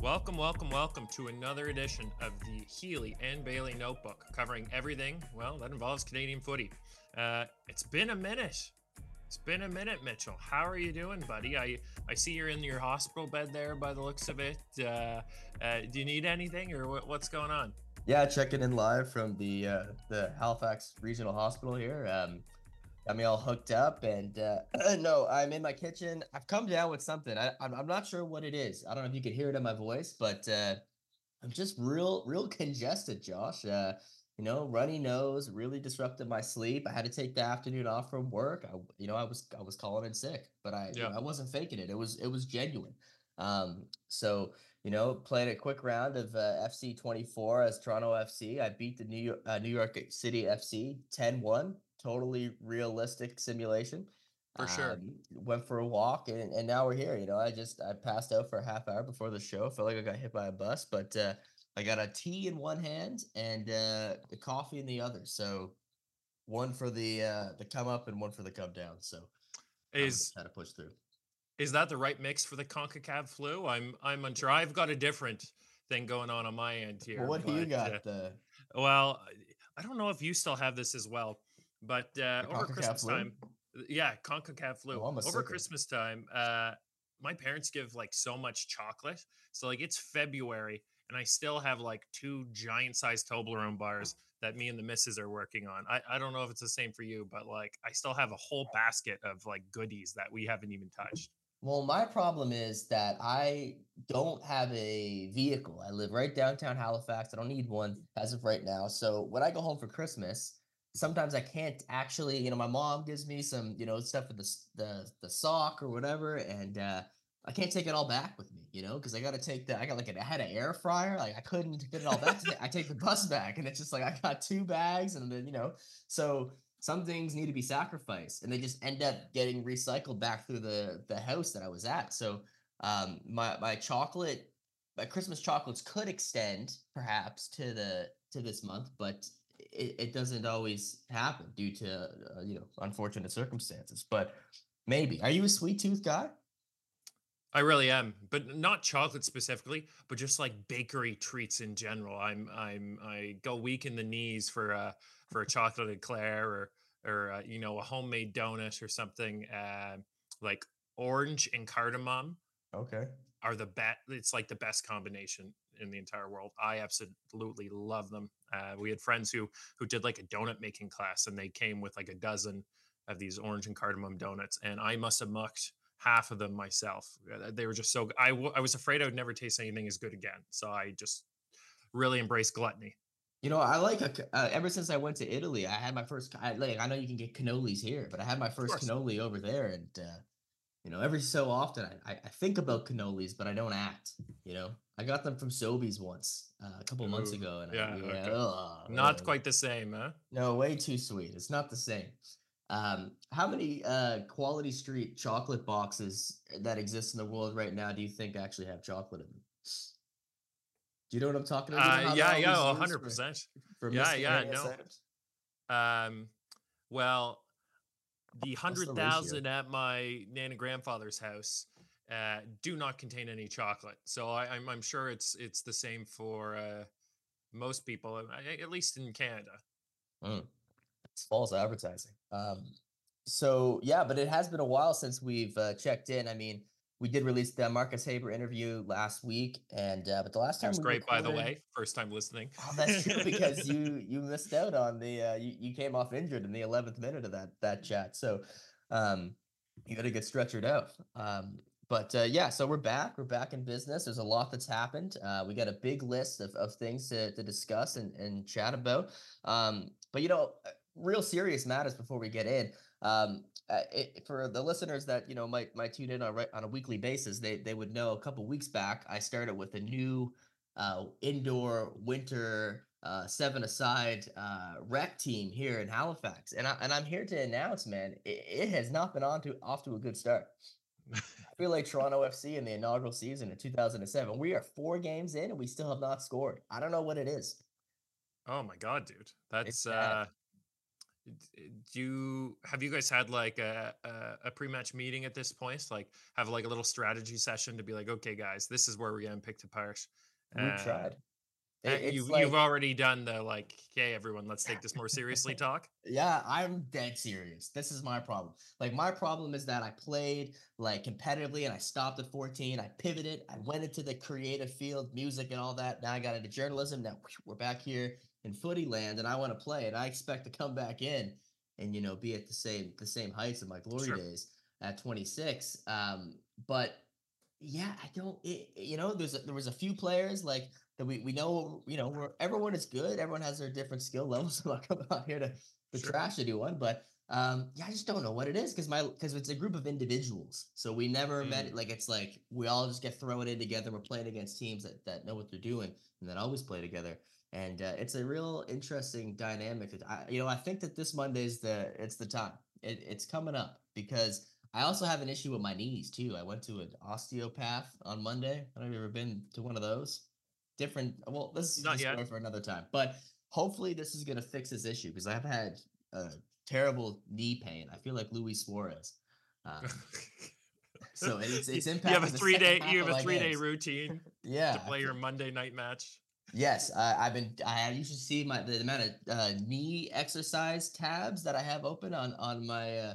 Welcome, welcome, welcome to another edition of the Healy and Bailey Notebook, covering everything, well, that involves Canadian footy. Uh, it's been a minute. It's been a minute, Mitchell. How are you doing, buddy? I, I see you're in your hospital bed there by the looks of it. Uh, uh, do you need anything or what, what's going on? Yeah, checking in live from the uh, the Halifax Regional Hospital here. Um, got me all hooked up, and uh, no, I'm in my kitchen. I've come down with something. I, I'm, I'm not sure what it is. I don't know if you can hear it in my voice, but uh, I'm just real, real congested, Josh. Uh, you know, runny nose really disrupted my sleep. I had to take the afternoon off from work. I, you know, I was I was calling in sick, but I, yeah. you know, I wasn't faking it. It was it was genuine. Um, so you know, played a quick round of uh, FC 24 as Toronto FC. I beat the New York, uh, New York City FC 10 1. Totally realistic simulation. For sure. Um, went for a walk and, and now we're here. You know, I just I passed out for a half hour before the show. Felt like I got hit by a bus, but uh, I got a tea in one hand and uh, a coffee in the other. So one for the uh, the come up and one for the come down. So is how to push through. Is that the right mix for the Concacaf flu? I'm I'm unsure. I've got a different thing going on on my end here. Well, what do you got? Uh, well, I don't know if you still have this as well, but uh, over Christmas flu? time, yeah, Concacaf flu. Oh, over Christmas time, uh, my parents give like so much chocolate, so like it's February, and I still have like two giant sized Toblerone bars that me and the missus are working on. I, I don't know if it's the same for you, but like I still have a whole basket of like goodies that we haven't even touched. Well, my problem is that I don't have a vehicle. I live right downtown Halifax. I don't need one as of right now. So when I go home for Christmas, sometimes I can't actually, you know, my mom gives me some, you know, stuff with the the, the sock or whatever, and uh, I can't take it all back with me, you know, because I got to take the. I got like a, I had an air fryer, like I couldn't fit it all back. I take the bus back, and it's just like I got two bags, and then you know, so some things need to be sacrificed and they just end up getting recycled back through the the house that I was at. So um my my chocolate my Christmas chocolates could extend perhaps to the to this month, but it, it doesn't always happen due to uh, you know unfortunate circumstances. But maybe are you a sweet tooth guy? I really am, but not chocolate specifically, but just like bakery treats in general. I'm I'm I go weak in the knees for a for a chocolate eclair or or uh, you know a homemade donut or something. Uh, like orange and cardamom. Okay. Are the best? It's like the best combination in the entire world. I absolutely love them. Uh, we had friends who who did like a donut making class, and they came with like a dozen of these orange and cardamom donuts, and I must have mucked half of them myself. They were just so. I, w- I was afraid I would never taste anything as good again. So I just really embraced gluttony. You know, I like a, uh, ever since I went to Italy, I had my first. I, like I know you can get cannolis here, but I had my first cannoli over there, and uh, you know, every so often I, I think about cannolis, but I don't act. You know, I got them from Sobeys once uh, a couple Ooh, months ago, and yeah, I, yeah okay. ugh, not quite the same, huh? No, way too sweet. It's not the same. Um, how many uh, Quality Street chocolate boxes that exist in the world right now do you think actually have chocolate in them? Do you know what I'm talking about? Uh, yeah, yeah, hundred percent. Yeah, yeah, no. Um, well, the hundred thousand at my nan and grandfather's house uh, do not contain any chocolate, so I, am I'm, I'm sure it's it's the same for uh, most people, uh, at least in Canada. Mm. It's false advertising. Um, so yeah, but it has been a while since we've uh, checked in. I mean, we did release the Marcus Haber interview last week, and uh, but the last time was great, recorded, by the way. First time listening. Oh, that's true because you you missed out on the uh, you you came off injured in the eleventh minute of that that chat, so um, you got to get stretchered out. Um, but uh, yeah, so we're back. We're back in business. There's a lot that's happened. Uh, we got a big list of, of things to, to discuss and, and chat about. Um, but you know, uh, real serious matters before we get in. Um, uh, it, for the listeners that you know might might tune in on on a weekly basis, they they would know a couple weeks back I started with a new uh, indoor winter uh, seven aside uh, rec team here in Halifax, and I and I'm here to announce, man, it, it has not been on to off to a good start. I feel like Toronto FC in the inaugural season in 2007. We are four games in and we still have not scored. I don't know what it is. Oh my god, dude, that's uh, do you have you guys had like a, a, a pre-match meeting at this point like have like a little strategy session to be like okay guys this is where we're gonna getting picked apart we uh, tried you, like, you've already done the like okay everyone let's take this more seriously talk. Yeah i'm dead serious. This is my problem. Like my problem is that i played like competitively and i stopped at 14 i pivoted i went into the creative field music and all that now i got into journalism now we're back here in footy land and i want to play and i expect to come back in and you know be at the same the same heights of my glory sure. days at 26 um but yeah i don't it, you know there's a, there was a few players like that we we know you know where everyone is good. Everyone has their different skill levels. I'm not here to to sure. trash anyone, but um, yeah, I just don't know what it is because my because it's a group of individuals. So we never mm. met. Like it's like we all just get thrown in together. We're playing against teams that that know what they're doing and that always play together. And uh, it's a real interesting dynamic. I, you know, I think that this Monday is the it's the time. It, it's coming up because I also have an issue with my knees too. I went to an osteopath on Monday. I don't know if you've ever been to one of those different. Well, this is not yet for another time, but hopefully this is gonna fix this issue because I've had a terrible knee pain. I feel like Luis Suarez. Um, so it's it's impacting. You have a three day. You have a three day routine. yeah. To play your Monday night match. Yes, uh, I've been. I you should see my the amount of uh, knee exercise tabs that I have open on on my uh,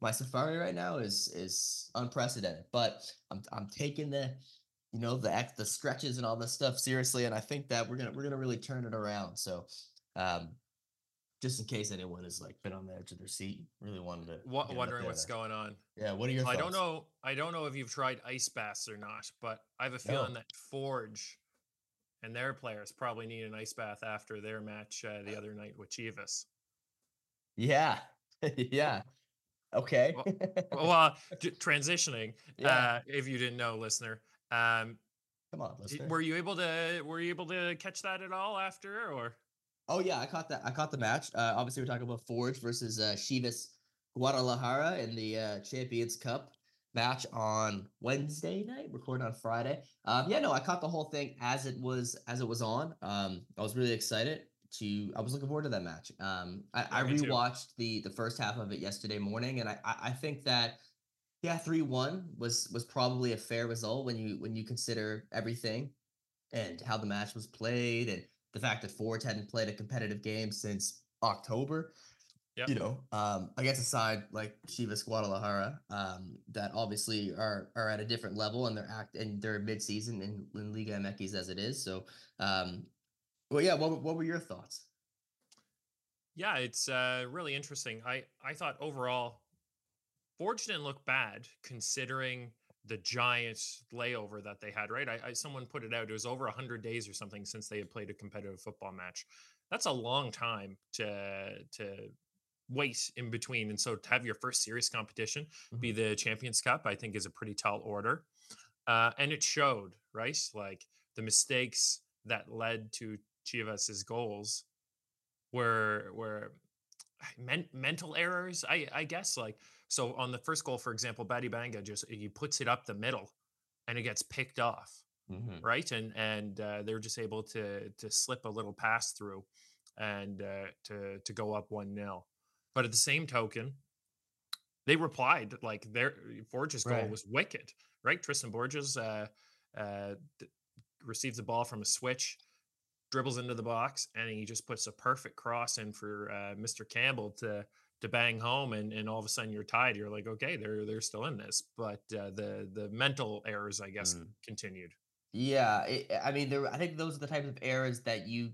my Safari right now is is unprecedented. But I'm I'm taking the you know the the stretches and all this stuff seriously and i think that we're gonna we're gonna really turn it around so um just in case anyone has like been on the edge of their seat really wanted to what, wondering what's going on. Yeah what are your i don't know i don't know if you've tried ice baths or not but i have a feeling that forge and their players probably need an ice bath after their match uh, the other night with chivas. Yeah yeah. Okay. Well, well uh, transitioning yeah. uh if you didn't know listener um, Come on, listener. Were you able to Were you able to catch that at all after or? Oh yeah, I caught that. I caught the match. Uh, obviously, we're talking about Forge versus uh, Chivas Guadalajara in the uh, Champions Cup match on Wednesday night. Recording on Friday. Um, yeah, no, I caught the whole thing as it was as it was on. Um, I was really excited to. I was looking forward to that match. Um, I, I rewatched the the first half of it yesterday morning, and I I think that yeah, three one was was probably a fair result when you when you consider everything and how the match was played and the fact that Forge hadn't played a competitive game since October. Yep. You know, um, against a side like Chivas Guadalajara, um, that obviously are are at a different level and they're act and they're mid season in, in Liga MX as it is. So, um, well, yeah. What what were your thoughts? Yeah, it's uh, really interesting. I I thought overall Forge didn't look bad considering the giant layover that they had, right? I, I someone put it out. It was over hundred days or something since they had played a competitive football match. That's a long time to to wait in between. And so to have your first serious competition mm-hmm. be the Champions Cup, I think is a pretty tall order. Uh, and it showed, right? Like the mistakes that led to Chivas's goals were were men- mental errors, I I guess. Like so on the first goal, for example, Badibanga just he puts it up the middle, and it gets picked off, mm-hmm. right? And and uh, they're just able to to slip a little pass through, and uh, to to go up one 0 But at the same token, they replied like their Borges goal right. was wicked, right? Tristan Borges uh, uh, receives the ball from a switch, dribbles into the box, and he just puts a perfect cross in for uh, Mr. Campbell to to bang home and, and all of a sudden you're tied you're like okay they're they're still in this. But uh, the the mental errors i guess mm. continued. Yeah it, i mean there i think those are the types of errors that you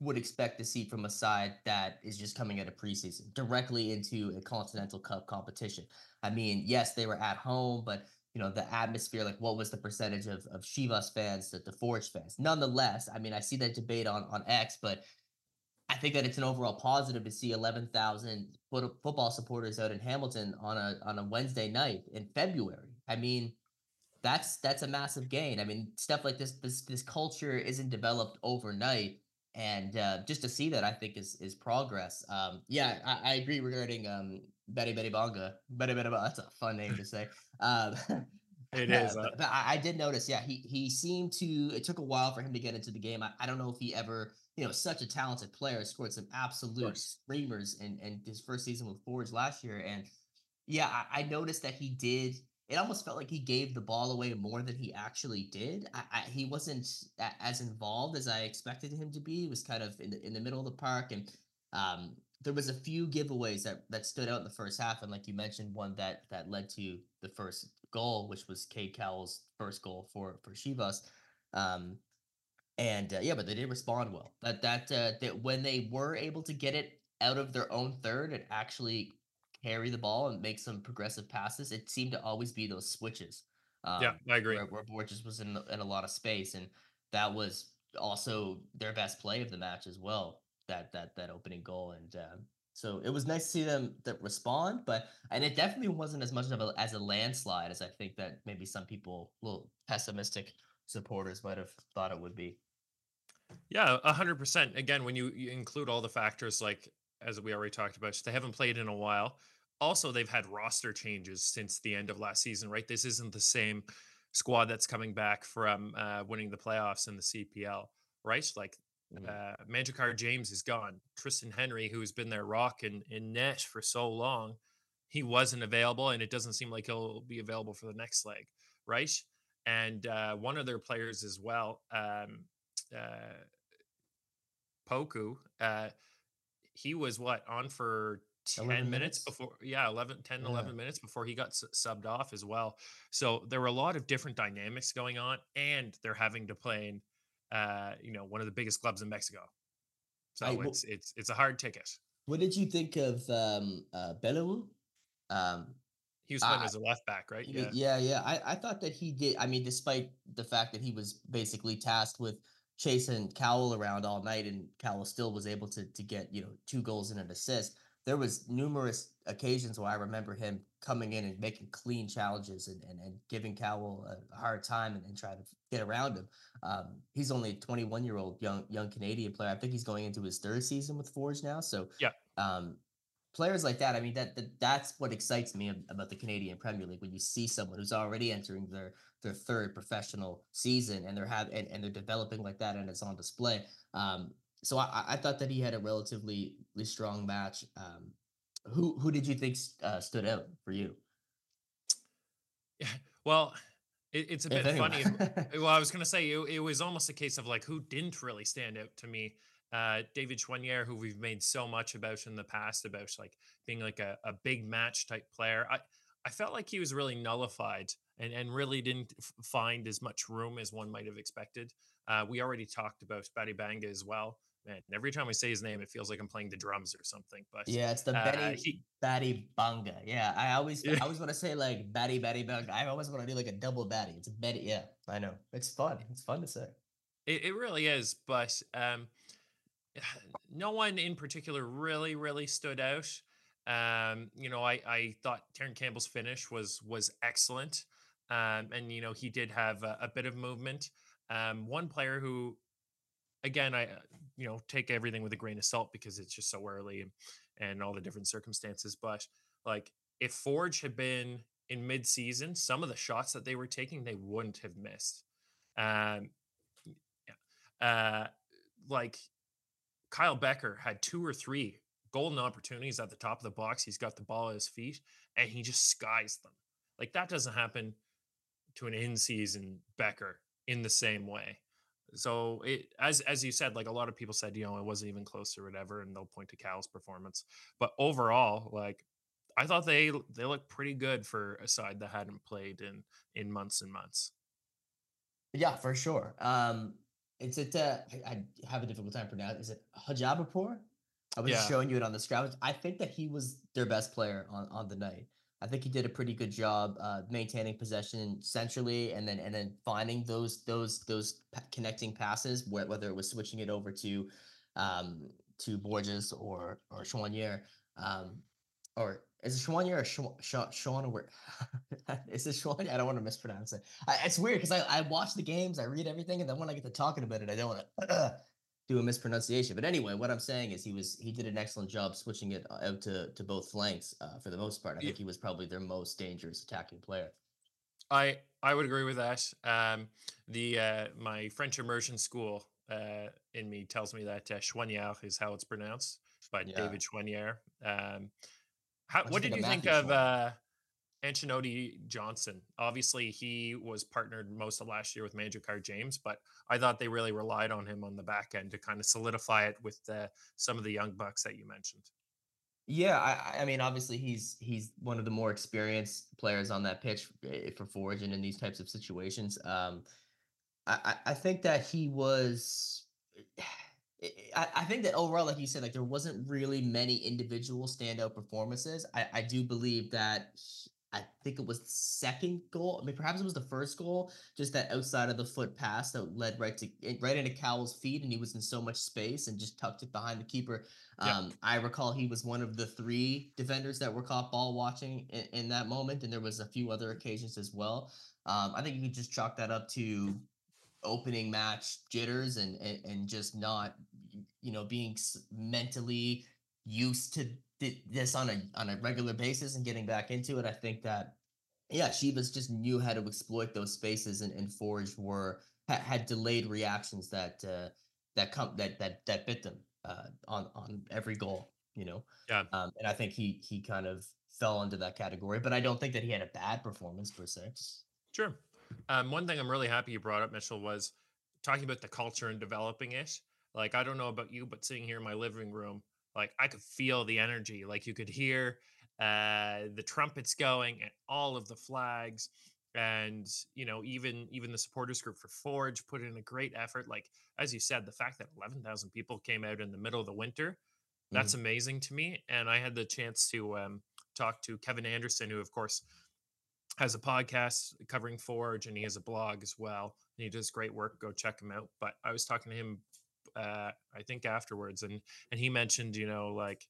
would expect to see from a side that is just coming out of preseason directly into a continental cup competition. I mean yes they were at home but you know the atmosphere like what was the percentage of, of Chivas fans to the Forge fans? Nonetheless i mean i see that debate on on x but I think that it's an overall positive to see 11,000 foot, football supporters out in Hamilton on a on a Wednesday night in February. I mean, that's that's a massive gain. I mean, stuff like this this this culture isn't developed overnight, and uh, just to see that, I think is is progress. Um, yeah, I, I agree regarding um, Betty Betty Bonga. Betty Betty Bonga. That's a fun name to say. Um, It is. Uh, but, I, I, did notice, yeah, he he seemed to. It took a while for him to get into the game. I, I don't know if he ever, you know, such a talented player, scored some absolute screamers in in his first season with Forge last year, and yeah, I, I noticed that he did it almost felt like he gave the ball away more than he actually did. I, I, he wasn't as involved as I expected him to be. He was kind of in the, in the middle of the park, and um, there was a few giveaways that that stood out in the first half. And like you mentioned, one that that led to the first goal, which was Cade Cowell's first goal for for Chivas. Um, and uh, yeah, but they did respond well. That that uh, that when they were able to get it out of their own third and actually carry the ball and make some progressive passes, it seemed to always be those switches. Um, yeah, I agree. Where, where Borges was in, in a lot of space, and that was also their best play of the match as well. That that that opening goal, and uh, so it was nice to see them that respond. But and it definitely wasn't as much of a as a landslide as I think that maybe some people, little pessimistic supporters, might have thought it would be. Yeah, hundred percent. Again, when you, you include all the factors like as we already talked about, they haven't played in a while also they've had roster changes since the end of last season, right? This isn't the same squad that's coming back from uh, winning the playoffs in the CPL, right? Like mm-hmm. uh, Manjrekar James is gone. Triston Henry, who's been their rock in, in net for so long, he wasn't available, and it doesn't seem like he'll be available for the next leg, right? And uh, one of their players as well, um, uh, Poku, uh, he was what on for 10 minutes? minutes? before yeah 11 10 yeah. 11 minutes before he got subbed off as well so there were a lot of different dynamics going on and they're having to play in uh you know one of the biggest clubs in mexico so I, it's it's it's a hard ticket what did you think of um uh um he was playing as a left back, right? Yeah, yeah, yeah. I, I thought that he did. I mean, despite the fact that he was basically tasked with chasing Cowell around all night, and Cowell still was able to to get you know two goals and an assist there was numerous occasions where I remember him coming in and making clean challenges and, and, and giving Cowell a hard time and, and trying to get around him. Um, he's only a 21 year old young young Canadian player. I think he's going into his third season with Forge now. So yeah, um, players like that. I mean that, that that's what excites me about the Canadian Premier League when you see someone who's already entering their their third professional season and they're have and, and they're developing like that and it's on display. Um, so I, I thought that he had a relatively strong match. Um, who who did you think uh, stood out for you? Yeah, well, it, it's a bit funny. well, I was going to say it, it, was almost a case of like who didn't really stand out to me. Uh, David Choinière, who we've made so much about in the past, about like being like a, a big match type player. I I felt like he was really nullified and and really didn't f- find as much room as one might have expected. Uh, we already talked about Badibanga as well man, every time I say his name, it feels like I'm playing the drums or something. But yeah, it's the uh, Betty he, Batty Bunga. Yeah, I always I always want to say like Batty Batty Bunga. I always want to do like a double Batty. It's a Betty. Yeah, I know. It's fun. It's fun to say. It, it really is, but um, no one in particular really really stood out. Um, you know, I I thought Terran Campbell's finish was was excellent. Um, and you know he did have a, a bit of movement. Um, one player who again, I you know take everything with a grain of salt because it's just so early and, and all the different circumstances. But like if Forge had been in mid-season, some of the shots that they were taking, they wouldn't have missed. Um, yeah. uh, like Kyle Becker had two or three golden opportunities at the top of the box. He's got the ball at his feet and he just skies them. Like that doesn't happen to an in-season Becker in the same way. So it as as you said, like a lot of people said, you know, it wasn't even close or whatever, and they'll point to Cowell's performance. But overall, like I thought they they looked pretty good for a side that hadn't played in in months and months. Yeah, for sure. Um, it's it. Uh, I, I have a difficult time pronouncing. Is it Hajabapur? I was yeah. showing you it on the screen. I think that he was their best player on on the night. I think he did a pretty good job uh, maintaining possession centrally, and then and then finding those those those connecting passes, whether it was switching it over to um, to Borges or or Choinière, um, or is it Choinière or Sean? Sean or is it Choinière? I don't want to mispronounce it. I, it's weird because I, I watch the games, I read everything, and then when I get to talking about it, I don't want to do a mispronunciation. But anyway, what I'm saying is he was he did an excellent job switching it uh, out to to both flanks uh, for the most part. I think he was probably their most dangerous attacking player. I I would agree with that. Um, the uh, my French immersion school uh, in me tells me that uh, Chouanière is how it's pronounced by yeah. David Chouanière. Um, how, what did you think of uh, Anthony Johnson? Obviously, he was partnered most of last year with Manager Manjrekar James, but I thought they really relied on him on the back end to kind of solidify it with uh, some of the young bucks that you mentioned. Yeah, I, I mean, obviously he's he's one of the more experienced players on that pitch eh, for Forge and in these types of situations. Um, I I think that he was. I, I think that overall, like you said, like there wasn't really many individual standout performances. I, I do believe that I think it was the second goal. I mean, perhaps it was the first goal, just that outside of the foot pass that led right to right into Cowell's feet, and he was in so much space and just tucked it behind the keeper. Um, I recall he was one of the three defenders that were caught ball watching in, in that moment, and there was a few other occasions as well. Um, I think you could just chalk that up to opening match jitters and, and and just not, you know, being mentally used to this on a on a regular basis and getting back into it, I think that yeah, Chivas just knew how to exploit those spaces, and, and Forge were had, had delayed reactions that uh, that come that that that bit them uh, on on every goal. You know, yeah. Um, and I think he he kind of fell into that category, but I don't think that he had a bad performance per se. Sure. Um, one thing I'm really happy you brought up, Mitchell, was talking about the culture and developing it. Like I don't know about you, but sitting here in my living room, like I could feel the energy. Like you could hear uh, the trumpets going and all of the flags, and you know even even the supporters group for Forge put in a great effort. Like as you said, the fact that eleven thousand people came out in the middle of the winter, that's mm. amazing to me. And I had the chance to um, talk to Kevin Anderson, who of course has a podcast covering Forge, and he has a blog as well. And he does great work. Go check him out. But I was talking to him uh, I think afterwards, and and he mentioned, you know, like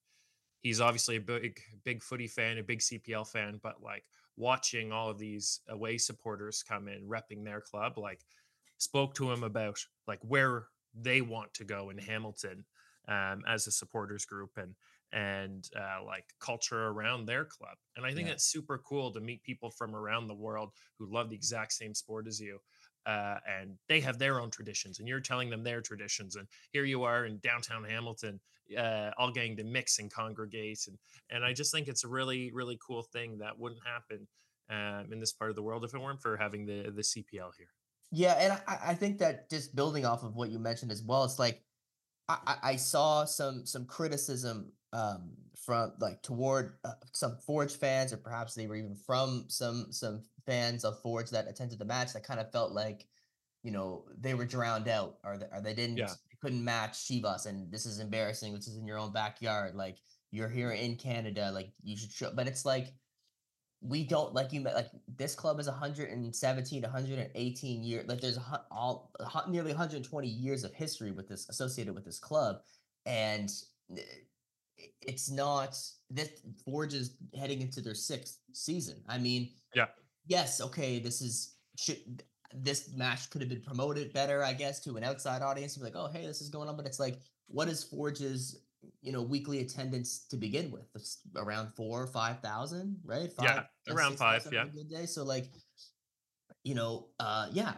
he's obviously a big big footy fan, a big CPL fan, but like watching all of these away supporters come in repping their club, like spoke to him about like where they want to go in Hamilton um, as a supporters group and and uh, like culture around their club. And I think yeah. it's super cool to meet people from around the world who love the exact same sport as you uh, and they have their own traditions and you're telling them their traditions and here you are in downtown hamilton uh, all getting to mix and congregate and and i just think it's a really really cool thing that wouldn't happen um, in this part of the world if it weren't for having the the cpl here. Yeah and I, I think that just building off of what you mentioned as well it's like i, I saw some some criticism um, from like toward uh, some Forge fans, or perhaps they were even from some some fans of Forge that attended the match that kind of felt like, you know, they were drowned out or they, or they didn't yeah. couldn't match Chivas and this is embarrassing. This is in your own backyard. Like you're here in Canada. Like you should show. But it's like we don't like you like this club is 117 118 years like there's a, all nearly 120 years of history with this associated with this club and eh, it's not this Forge is heading into their sixth season. I mean, yeah, yes, okay, this is should this match could have been promoted better, I guess, to an outside audience. Be like, oh, hey, this is going on, but it's like, what is Forge's you know weekly attendance to begin with? It's around four or five thousand, right? Five, yeah, around five. Yeah, good day. So like, you know, uh, yeah,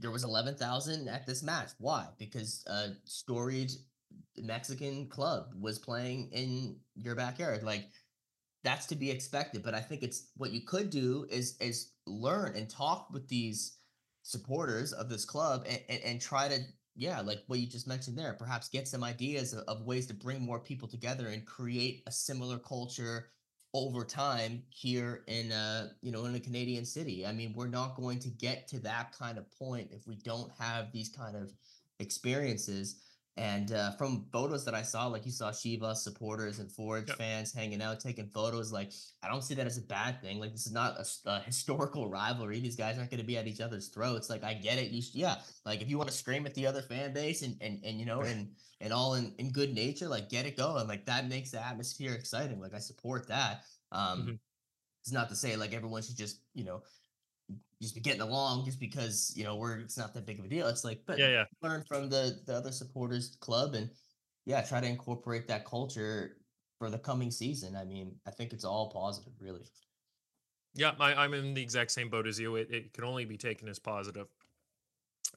there was eleven thousand at this match. Why? Because uh, storied Mexican club was playing in your backyard. Like that's to be expected. But I think it's what you could do is is learn and talk with these supporters of this club and, and, and try to yeah like what you just mentioned there perhaps get some ideas of, of, ways to bring more people together and create a similar culture over time here in uh you know in a canadian city i mean we're not going to get to that kind of point if we don't have these kind of experiences and uh, from photos that I saw, like you saw Shiva supporters and Forge yep. fans hanging out, taking photos. Like I don't see that as a bad thing. Like this is not a, a historical rivalry. These guys aren't going to be at each other's throats. Like I get it. You yeah. Like if you want to scream at the other fan base and and and you know and and all in in good nature, like get it going. Like that makes the atmosphere exciting. Like I support that. Um, mm-hmm. It's not to say like everyone should just you know just be getting along just because you know we're it's not that big of a deal. It's like, but yeah, yeah. learn from the the other supporters club and yeah, try to incorporate that culture for the coming season. I mean, I think it's all positive, really. Yeah, I, am in the exact same boat as you. It, it can only be taken as positive.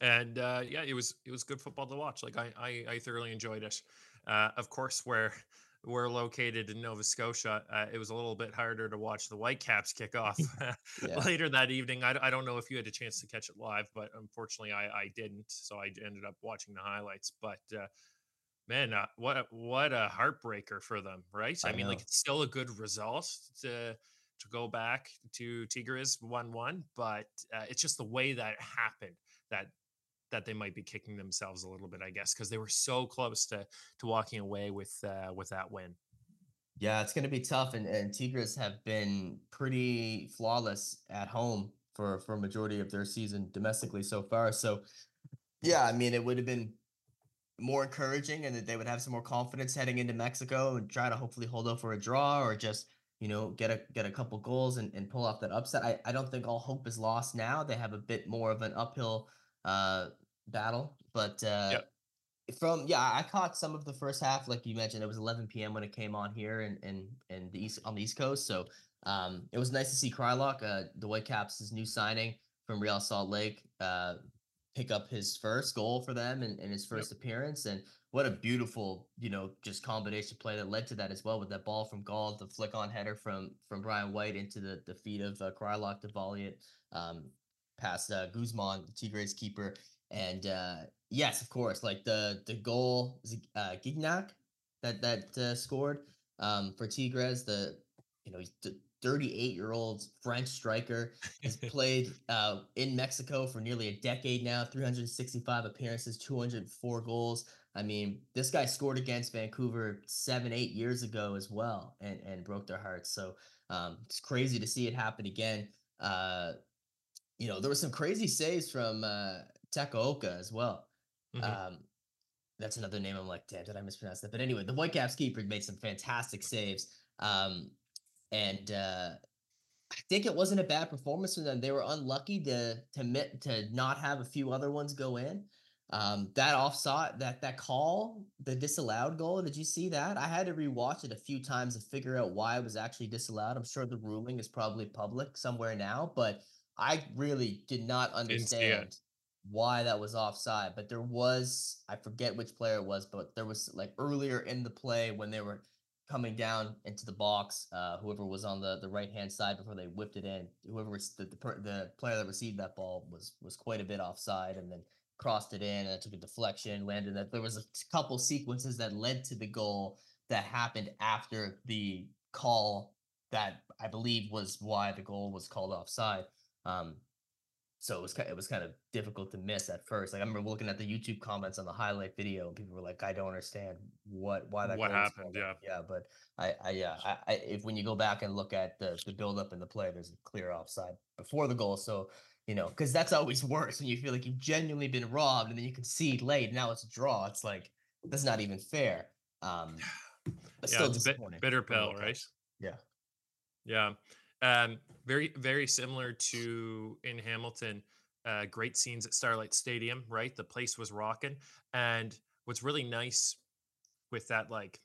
And uh, yeah, it was it was good football to watch. Like I I, I thoroughly enjoyed it. Uh, of course, where we're located in Nova Scotia, uh, it was a little bit harder to watch the Whitecaps kick off later that evening. I, I don't know if you had a chance to catch it live, but unfortunately, I, I didn't. So I ended up watching the highlights. But uh, man, uh, what a, what a heartbreaker for them, right? I, I mean, know. like it's still a good result to to go back to Tigres one one, but uh, it's just the way that it happened that that they might be kicking themselves a little bit, I guess, because they were so close to to walking away with uh, with that win. Yeah, it's going to be tough, and, and Tigres have been pretty flawless at home for for majority of their season domestically so far. So, yeah, I mean, it would have been more encouraging, and that they would have some more confidence heading into Mexico and try to hopefully hold out for a draw or just you know get a get a couple goals and, and pull off that upset. I, I don't think all hope is lost now. They have a bit more of an uphill uh, battle. But uh, yep. from yeah, I caught some of the first half, like you mentioned. It was 11 p.m. when it came on here and and and the east on the East Coast. So um, it was nice to see Kreilach, uh, the Whitecaps' new signing from Real Salt Lake, uh, pick up his first goal for them and, and his first yep. appearance. And what a beautiful, you know, just combination play that led to that as well with that ball from Gauld, the flick on header from from Brian White into the, the feet of uh, Kreilach to volley it. Um, past uh, Guzman, the Tigres keeper. And uh, yes, of course, like the the goal, uh, Gignac that that uh, scored um, for Tigres. The you know he's 38 year old French striker has played uh, in Mexico for nearly a decade now. 365 appearances, 204 goals. I mean, this guy scored against Vancouver seven, eight years ago as well, and and broke their hearts. So um, it's crazy to see it happen again. Uh, you know, there was some crazy saves from uh, Takaoka as well. Mm-hmm. Um, that's another name. I'm like, damn, did I mispronounce that? But anyway, the Whitecaps keeper made some fantastic saves. Um, and uh, I think it wasn't a bad performance from them. They were unlucky to to to not have a few other ones go in. Um, that offside, that that call, the disallowed goal. Did you see that? I had to rewatch it a few times to figure out why it was actually disallowed. I'm sure the ruling is probably public somewhere now, but I really did not understand why that was offside. But there was, I forget which player it was, but there was like earlier in the play when they were coming down into the box, uh, whoever was on the, the right hand side before they whipped it in, whoever was the, the, the player that received that ball was was quite a bit offside, and then crossed it in and it took a deflection, landed that. There was a couple sequences that led to the goal that happened after the call that I believe was why the goal was called offside. Um, so it was it was kind of difficult to miss at first. Like I remember looking at the YouTube comments on the highlight video, and people were like, "I don't understand what why that what happened." Yeah, yeah, but I, I yeah, I, I, if when you go back and look at the the build up in the play, there's a clear offside before the goal. So you know, because that's always worse when you feel like you've genuinely been robbed, and then you concede late. Now it's a draw. It's like that's not even fair. Um, but yeah, still disappointing. Bitter pill, right? Yeah, yeah. Um, very, very similar to in Hamilton. Uh, great scenes at Starlight Stadium, right? The place was rocking. And what's really nice with that, like,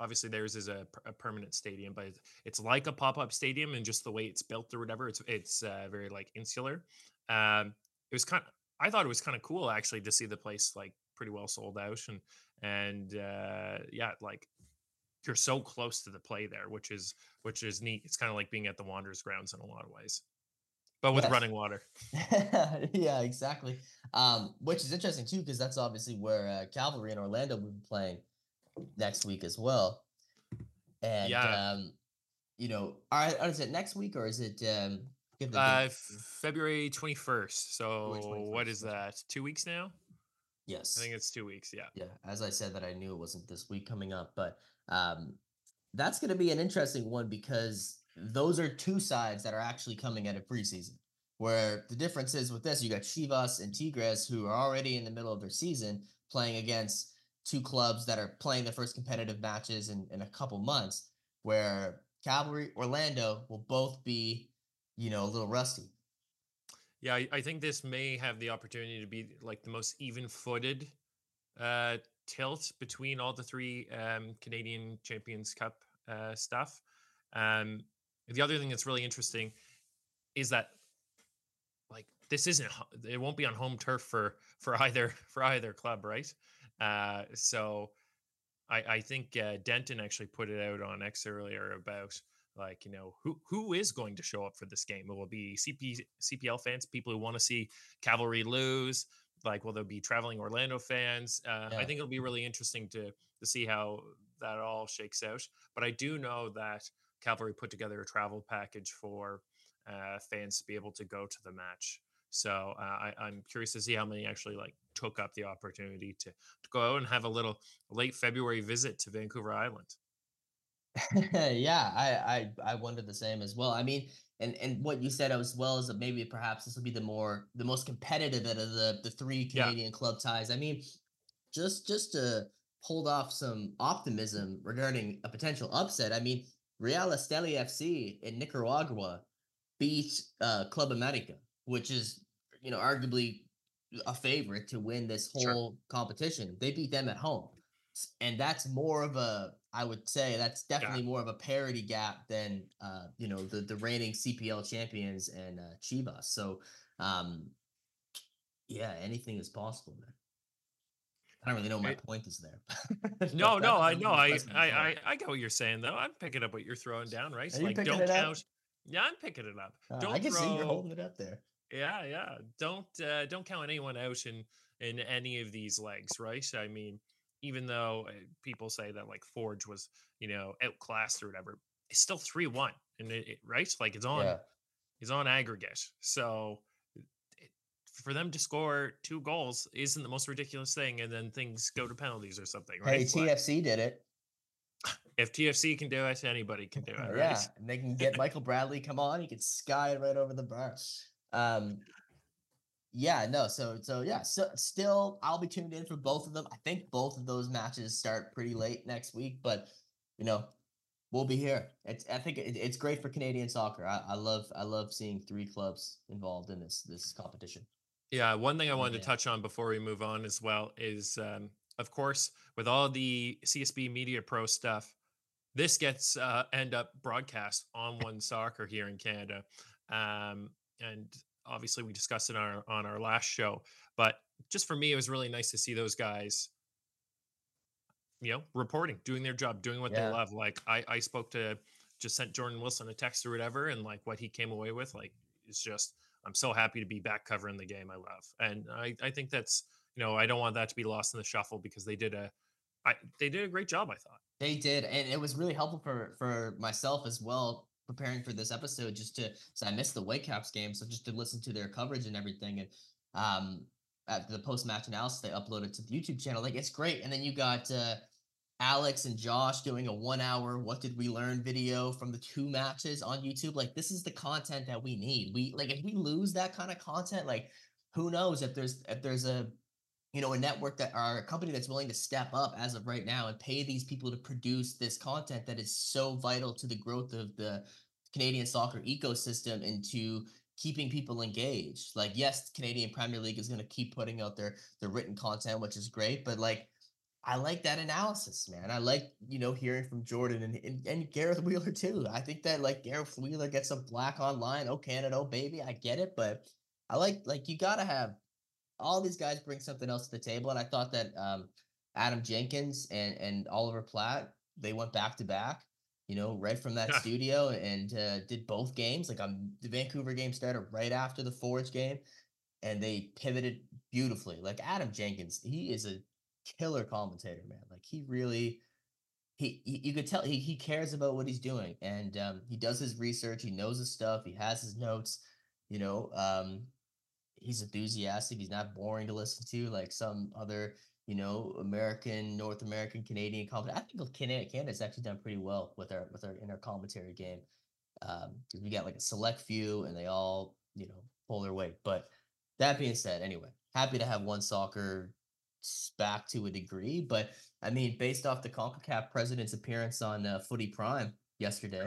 obviously theirs is a, a permanent stadium, but it's like a pop up stadium and just the way it's built or whatever. It's it's uh, very like insular. Um, it was kind of, I thought it was kind of cool actually to see the place like pretty well sold out and and uh, yeah, like you're so close to the play there, which is which is neat. It's kind of like being at the Wanderers grounds in a lot of ways, but with yes. running water. yeah, exactly. Um, which is interesting too, because that's obviously where uh, Cavalry and Orlando will be playing next week as well. And yeah. um, you know, are, is it next week or is it um uh, February 21st. So 21st, what is that? Two weeks now? Yes. I think it's two weeks. Yeah. Yeah. As I said that I knew it wasn't this week coming up, but um, that's going to be an interesting one because those are two sides that are actually coming at a preseason. Where the difference is with this, you got Chivas and Tigres who are already in the middle of their season playing against two clubs that are playing their first competitive matches in, in a couple months, where Cavalry, Orlando will both be, you know, a little rusty. Yeah, I, I think this may have the opportunity to be like the most even footed uh, tilt between all the three um, Canadian Champions Cup uh, stuff. Um, the other thing that's really interesting is that like this isn't it won't be on home turf for for either for either club, right? Uh, so I I think uh, Denton actually put it out on X earlier about like you know who who is going to show up for this game? It will be CP, CPL fans, people who want to see Cavalry lose. Like, will there be traveling Orlando fans? Uh, yeah. I think it'll be really interesting to to see how that all shakes out. But I do know that Cavalry put together a travel package for uh, fans to be able to go to the match. So uh, I, I'm curious to see how many actually like took up the opportunity to, to go out and have a little late February visit to Vancouver Island. yeah, I, I I wonder the same as well. I mean, and and what you said as well is that maybe perhaps this will be the more the most competitive out of the the three Canadian yeah. club ties. I mean, just just to hold off some optimism regarding a potential upset. I mean, Real Esteli FC in Nicaragua beat uh, Club America, which is you know arguably a favorite to win this whole sure. competition. They beat them at home, and that's more of a I would say that's definitely more of a parity gap than uh, you know the the reigning CPL champions and uh, Chivas. So um, yeah, anything is possible, man. I don't really know my point is there. no, no, I know. I, I, I, I get what you're saying though. I'm picking up what you're throwing down, right? Like don't count. Up? Yeah, I'm picking it up. Uh, don't I can throw, see you're holding it up there. Yeah, yeah. Don't uh, don't count anyone out in in any of these legs, right? I mean, even though uh, people say that like Forge was, you know, outclassed or whatever, it's still three one, and it, it, right, like it's on, yeah. it's on aggregate. So it, for them to score two goals isn't the most ridiculous thing, and then things go to penalties or something, right? Hey, TFC did it. If TFC can do it, anybody can do it. Right? Yeah, and they can get Michael Bradley. Come on, he can sky it right over the bar. Um, yeah, no. So so yeah. So still, I'll be tuned in for both of them. I think both of those matches start pretty late next week, but you know, we'll be here. It's I think it, it's great for Canadian soccer. I, I love I love seeing three clubs involved in this this competition. Yeah, one thing I wanted yeah. to touch on before we move on as well is, um, of course, with all the CSB Media Pro stuff, this gets uh, end up broadcast on One Soccer here in Canada, um, and obviously we discussed it on our on our last show. But just for me, it was really nice to see those guys, you know, reporting, doing their job, doing what yeah. they love. Like I I spoke to just sent Jordan Wilson a text or whatever, and like what he came away with, like it's just I'm so happy to be back covering the game I love, and I I think that's you know I don't want that to be lost in the shuffle because they did a I they did a great job I thought. They did, and it was really helpful for for myself as well preparing for this episode just to so I missed the Whitecaps game, so just to listen to their coverage and everything, and um, at the post match analysis they uploaded to the YouTube channel. Like it's great, and then you got uh, Alex and Josh doing a one hour "What did we learn?" video from the two matches on YouTube. Like this is the content that we need. We like if we lose that kind of content, like who knows if there's if there's a you know a network that are a company that's willing to step up as of right now and pay these people to produce this content that is so vital to the growth of the Canadian soccer ecosystem into keeping people engaged. Like yes, Canadian Premier League is going to keep putting out their their written content, which is great, but like I like that analysis, man. I like, you know, hearing from Jordan and, and, and Gareth Wheeler too. I think that like Gareth Wheeler gets some black online. Oh, Canada, oh, baby. I get it. But I like, like, you got to have all these guys bring something else to the table. And I thought that um, Adam Jenkins and, and Oliver Platt, they went back to back, you know, right from that studio and uh, did both games. Like um, the Vancouver game started right after the Forge game and they pivoted beautifully. Like Adam Jenkins, he is a killer commentator, man. Like he really, he, he you could tell he, he cares about what he's doing and um, he does his research. He knows his stuff. He has his notes, you know, um, he's enthusiastic. He's not boring to listen to like some other, you know, American, North American, Canadian. I think Canada, Canada's actually done pretty well with our with our in our commentary game. Um, because we got like a select few and they all, you know, pull their weight. But that being said, anyway, happy to have one soccer back to a degree. But I mean, based off the CONCACAF president's appearance on uh, Footy Prime yesterday,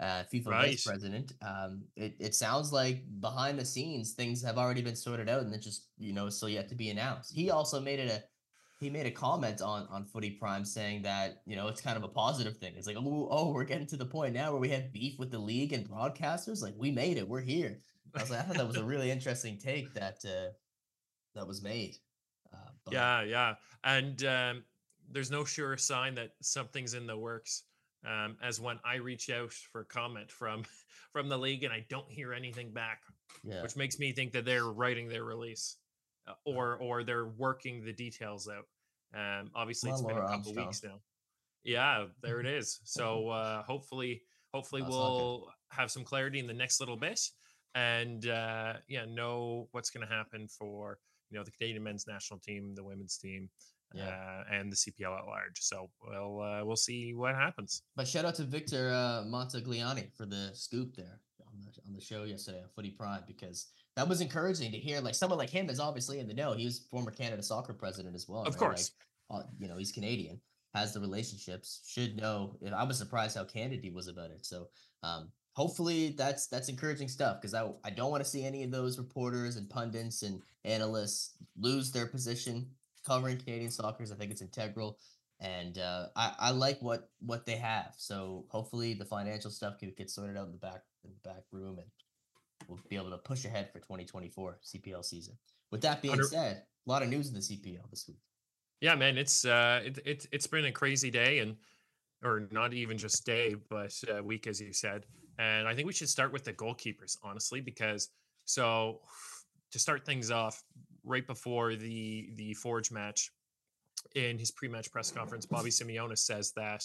uh, FIFA right. vice president. Um, it, it sounds like behind the scenes things have already been sorted out, and it just you know still yet to be announced. He also made it a he made a comment on on Footy Prime saying that you know it's kind of a positive thing. It's like oh oh we're getting to the point now where we have beef with the league and broadcasters. Like we made it, we're here. I was like I thought that was a really interesting take that uh, that was made. Uh, yeah, yeah, and um, there's no sure sign that something's in the works. Um, as when I reach out for comment from from the league and I don't hear anything back, yeah. which makes me think that they're writing their release. Uh, or or they're working the details out. Um, obviously, it's been a couple weeks now. Yeah, there it is. So uh, hopefully, hopefully That's we'll have some clarity in the next little bit, and uh, yeah, know what's going to happen for you know the Canadian men's national team, the women's team, yeah. Uh, and the CPL at large. So we'll uh, we'll see what happens. But shout out to Victor uh, Montagliani for the scoop there on the on the show yesterday on Footy Prime because that was encouraging to hear. Like someone like him is obviously in the know. He was former Canada soccer president as well. Of right? course, like, you know he's Canadian, has the relationships, should know. I was surprised how candid he was about it. So um, hopefully that's that's encouraging stuff because I I don't want to see any of those reporters and pundits and analysts lose their position covering Canadian soccer. is I think it's integral. And uh, I, I like what what they have. So hopefully the financial stuff can get sorted out in the back in the back room and we'll be able to push ahead for 2024 CPL season. With that being said, a lot of news in the CPL this week. Yeah, man, it's uh, it, it it's been a crazy day, and or not even just day, but uh, week as you said. And I think we should start with the goalkeepers, honestly, because so to start things off, right before the the Forge match, in his pre-match press conference, Bobby Smyrniotis says that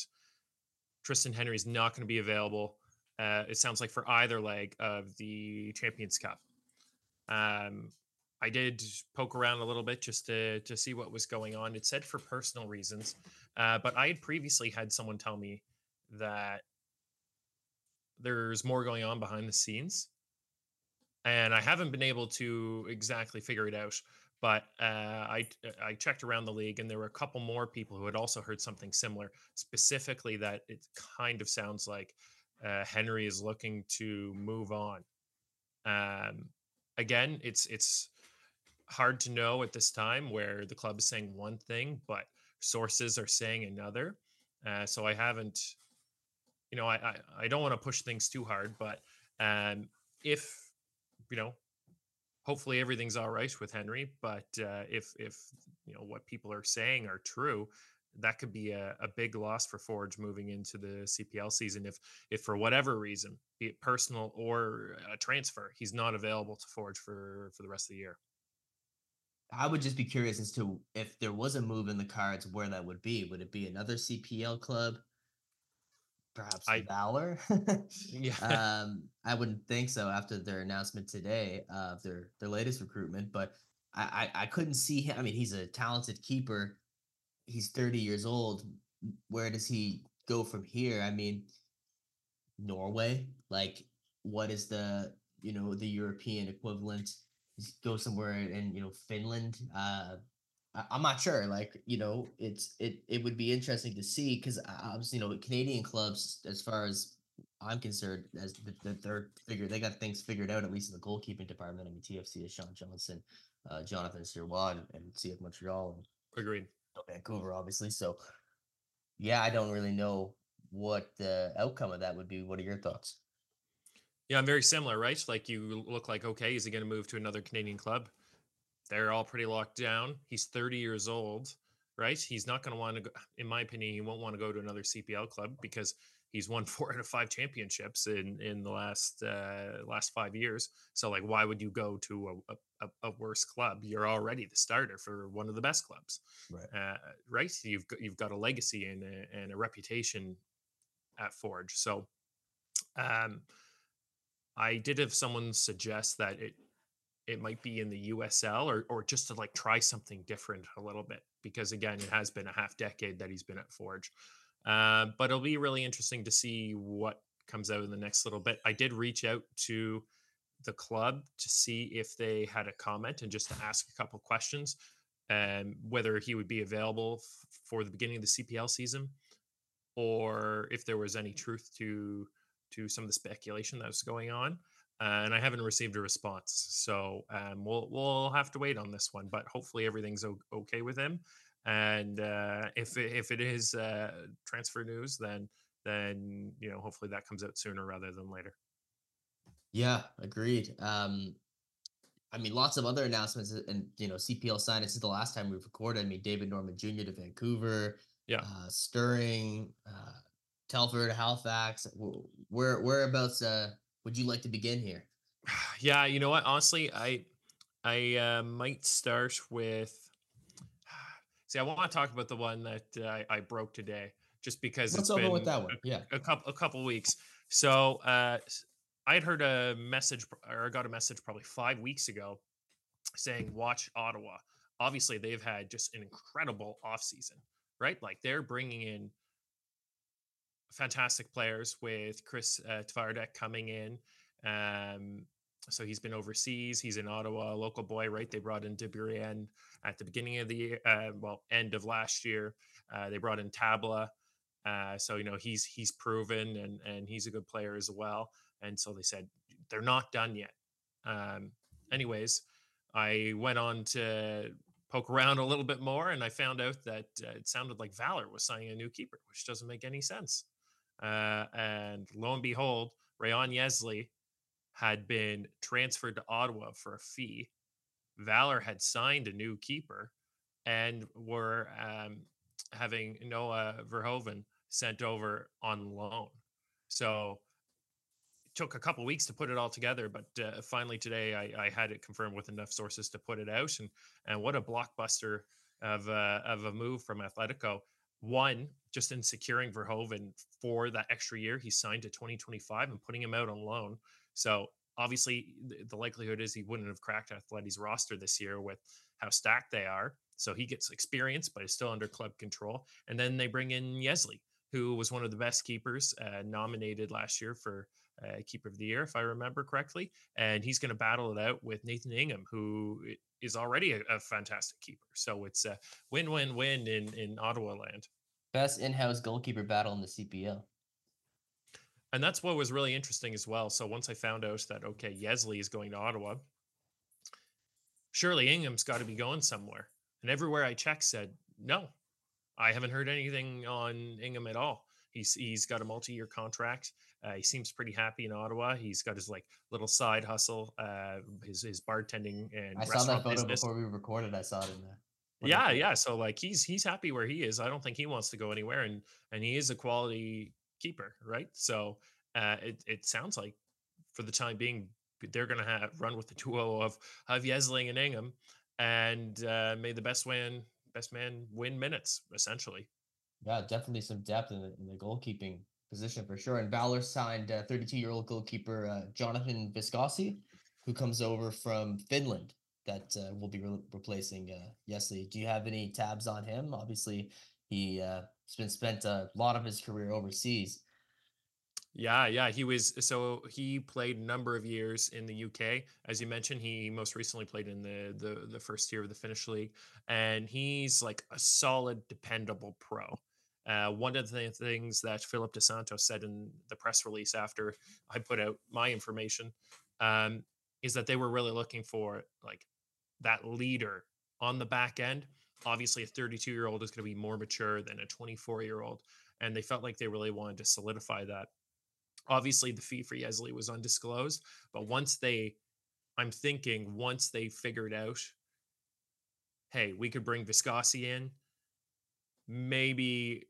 Triston Henry is not going to be available uh, it sounds like for either leg of the Champions Cup. Um, I did poke around a little bit just to to see what was going on. It said for personal reasons, uh, but I had previously had someone tell me that there's more going on behind the scenes, and I haven't been able to exactly figure it out. But uh, I I checked around the league, and there were a couple more people who had also heard something similar. Specifically, that it kind of sounds like uh, Henry is looking to move on. Um, again, it's it's hard to know at this time where the club is saying one thing, but sources are saying another. Uh, so I haven't, you know, I I, I don't want to push things too hard, but um, if you know, hopefully everything's all right with Henry. But uh, if if you know what people are saying are true, that could be a, a big loss for Forge moving into the CPL season if if for whatever reason, be it personal or a transfer, he's not available to Forge for for the rest of the year. I would just be curious as to if there was a move in the cards, where that would be. Would it be another CPL club? Perhaps I, Valor. yeah. Um, I wouldn't think so after their announcement today of their their latest recruitment, but I, I, I couldn't see him. I mean, he's a talented keeper he's 30 years old. Where does he go from here? I mean, Norway, like what is the you know the European equivalent? Go somewhere in you know Finland. Uh, I, am not sure. Like you know, it's it it would be interesting to see because obviously you know the Canadian clubs, as far as I'm concerned, as the, the third figure, they got things figured out at least in the goalkeeping department. I mean, TFC is Sean Johnson, uh, Jonathan Sirois, and, and CF Montreal. And, Agreed. Vancouver, obviously. So, yeah, I don't really know what the outcome of that would be. What are your thoughts? Yeah, I'm very similar, right? Like you look like, okay, is he going to move to another Canadian club? They're all pretty locked down. He's 30 years old, right? He's not going to want to go, in my opinion, he won't want to go to another CPL club because he's won four out of five championships in in the last uh, last five years. So like, why would you go to a, a, a worse club? You're already the starter for one of the best clubs, right? Uh, right? You've got, you've got a legacy and a, and a reputation at Forge. So, um, I did have someone suggest that it it might be in the USL or or just to like try something different a little bit because again, it has been a half decade that he's been at Forge. Uh, but it'll be really interesting to see what comes out in the next little bit. I did reach out to the club to see if they had a comment and just to ask a couple questions um, whether he would be available f- for the beginning of the CPL season or if there was any truth to to some of the speculation that was going on. Uh, and I haven't received a response, so um, we'll we'll have to wait on this one. But hopefully everything's o- okay with him. And uh, if it, if it is uh, transfer news, then then you know hopefully that comes out sooner rather than later. Yeah, agreed. Um, I mean, lots of other announcements, uh, and you know, CPL signed. This is the last time we've recorded. I mean, David Norman Jr. to Vancouver. Yeah. Uh, Stirling, uh, Telfer, Halifax. Where whereabouts uh, would you like to begin here? Yeah, you know what? Honestly, I I uh, might start with. See, I want to talk about the one that uh, I, I broke today, just because Let's it's been with that one. A, yeah, a couple a couple weeks. So uh, I had heard a message, or I got a message probably five weeks ago, saying watch Ottawa. Obviously, they've had just an incredible offseason, right? Like they're bringing in fantastic players with Chris uh, Twardek coming in. Um, so he's been overseas. He's in Ottawa, local boy, right? They brought in Debrien at the beginning of the year, uh, well, end of last year. Uh, they brought in Tabla. Uh, so you know he's he's proven and and he's a good player as well. And so they said they're not done yet. Um, anyways, I went on to poke around a little bit more, and I found out that uh, it sounded like Valor was signing a new keeper, which doesn't make any sense. Uh, and lo and behold, Rayane Yesli had been transferred to Ottawa for a fee. Valor had signed a new keeper and were um, having Noah Verhoeven sent over on loan. So it took a couple weeks to put it all together, but uh, finally today I, I, had it confirmed with enough sources to put it out. And and what a blockbuster of of a move from Atletico. One, just in securing Verhoeven for that extra year, he signed to 2025 and putting him out on loan. So obviously, the likelihood is he wouldn't have cracked Atleti's roster this year with how stacked they are. So he gets experience, but is still under club control. And then they bring in Yesli, who was one of the best keepers uh, nominated last year for uh, Keeper of the Year, if I remember correctly. And he's going to battle it out with Nathan Ingham, who is already a, a fantastic keeper. So it's a win win win in, in Ottawa land. Best in house goalkeeper battle in the CPL. And that's what was really interesting as well. So once I found out that, okay, Yesli is going to Ottawa, surely Ingham's got to be going somewhere. And everywhere I checked said, no, I haven't heard anything on Ingham at all. He's he's got a multi-year contract. Uh, he seems pretty happy in Ottawa. He's got his like little side hustle, uh, his his bartending and I saw that photo business. before we recorded. I saw it in there. What yeah, yeah. So like he's he's happy where he is. I don't think he wants to go anywhere, and and he is a quality keeper, right? So uh, it it sounds like for the time being they're going to have run with the duo of of Yesling and Ingham, and uh, may the best win best man win minutes essentially. Yeah, definitely some depth in the, in the goalkeeping position for sure. And Valor signed 32 year old goalkeeper uh, Jonathan Viscosi, who comes over from Finland. That uh, will be re- replacing uh, Yesli. Do you have any tabs on him? Obviously, he uh, has been spent a lot of his career overseas. Yeah, yeah, he was so he played a number of years in the UK. As you mentioned, he most recently played in the the the first tier of the Finnish league, and he's like a solid, dependable pro. Uh, one of the things that Phillip Dos Santos said in the press release after I put out my information um, is that they were really looking for like that leader on the back end. Obviously, a 32 year old is going to be more mature than a 24 year old, and they felt like they really wanted to solidify that Obviously, the fee for Yesli was undisclosed, but once they, I'm thinking, once they figured out, hey, we could bring Viscosi in, maybe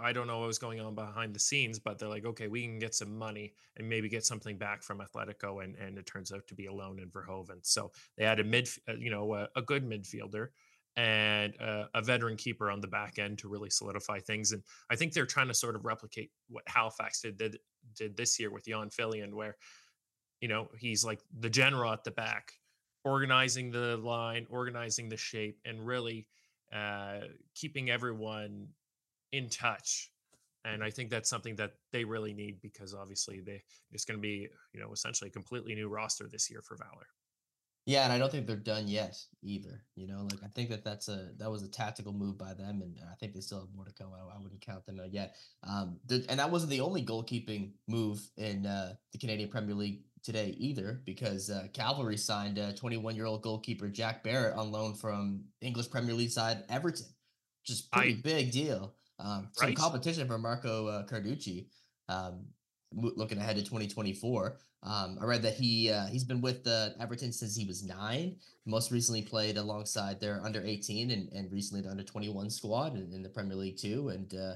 I don't know what was going on behind the scenes, but they're like, okay, we can get some money and maybe get something back from Atletico, and and it turns out to be a loan in Verhoeven. So they had a mid, uh, you know, a, a good midfielder and uh, a veteran keeper on the back end to really solidify things. And I think they're trying to sort of replicate what Halifax did did, did this year with Yann Fillion, where you know he's like the general at the back, organizing the line, organizing the shape, and really uh, keeping everyone in touch. And I think that's something that they really need because obviously they it's going to be you know essentially a completely new roster this year for Valor. Yeah, and I don't think they're done yet either. You know, like I think that that's a that was a tactical move by them, and I think they still have more to go. I, I wouldn't count them out yet. Um, the, and that wasn't the only goalkeeping move in uh, the Canadian Premier League today either, because uh, Cavalry signed a 21 year old goalkeeper Jack Barrett on loan from English Premier League side Everton. just pretty I, big deal. Um, some right? competition for Marco uh, Carducci. Um, looking ahead to 2024. Um, I read that he uh, he's been with the Everton since he was nine. Most recently played alongside their under 18 and, and recently the under 21 squad in, in the Premier League too. And uh,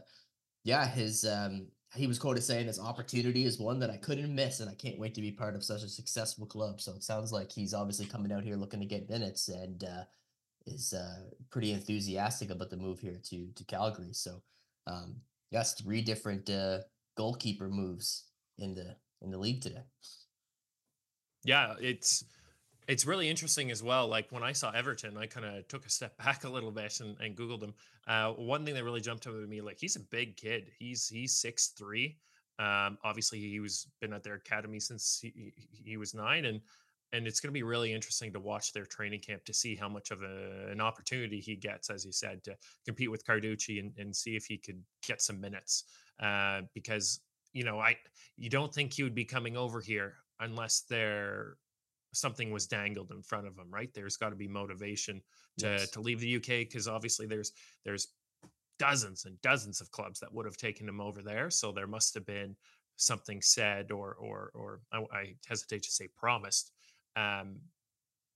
yeah, his um, he was quoted saying his opportunity is one that I couldn't miss, and I can't wait to be part of such a successful club. So it sounds like he's obviously coming out here looking to get minutes and uh, is uh, pretty enthusiastic about the move here to to Calgary. So um, yes, three different uh, goalkeeper moves in the in the league today. Yeah, it's it's really interesting as well. Like when I saw Everton, I kind of took a step back a little bit and, and Googled him. Uh, one thing that really jumped out at me, like he's a big kid. He's he's six three. Um, obviously, he was been at their academy since he, he was nine, and and it's going to be really interesting to watch their training camp to see how much of a, an opportunity he gets, as you said, to compete with Carducci and, and see if he could get some minutes. Uh, because you know, I you don't think he would be coming over here unless there something was dangled in front of him, right? There's got to be motivation to yes. to leave the UK because obviously there's there's dozens and dozens of clubs that would have taken him over there. So there must have been something said or or or I, I hesitate to say promised um,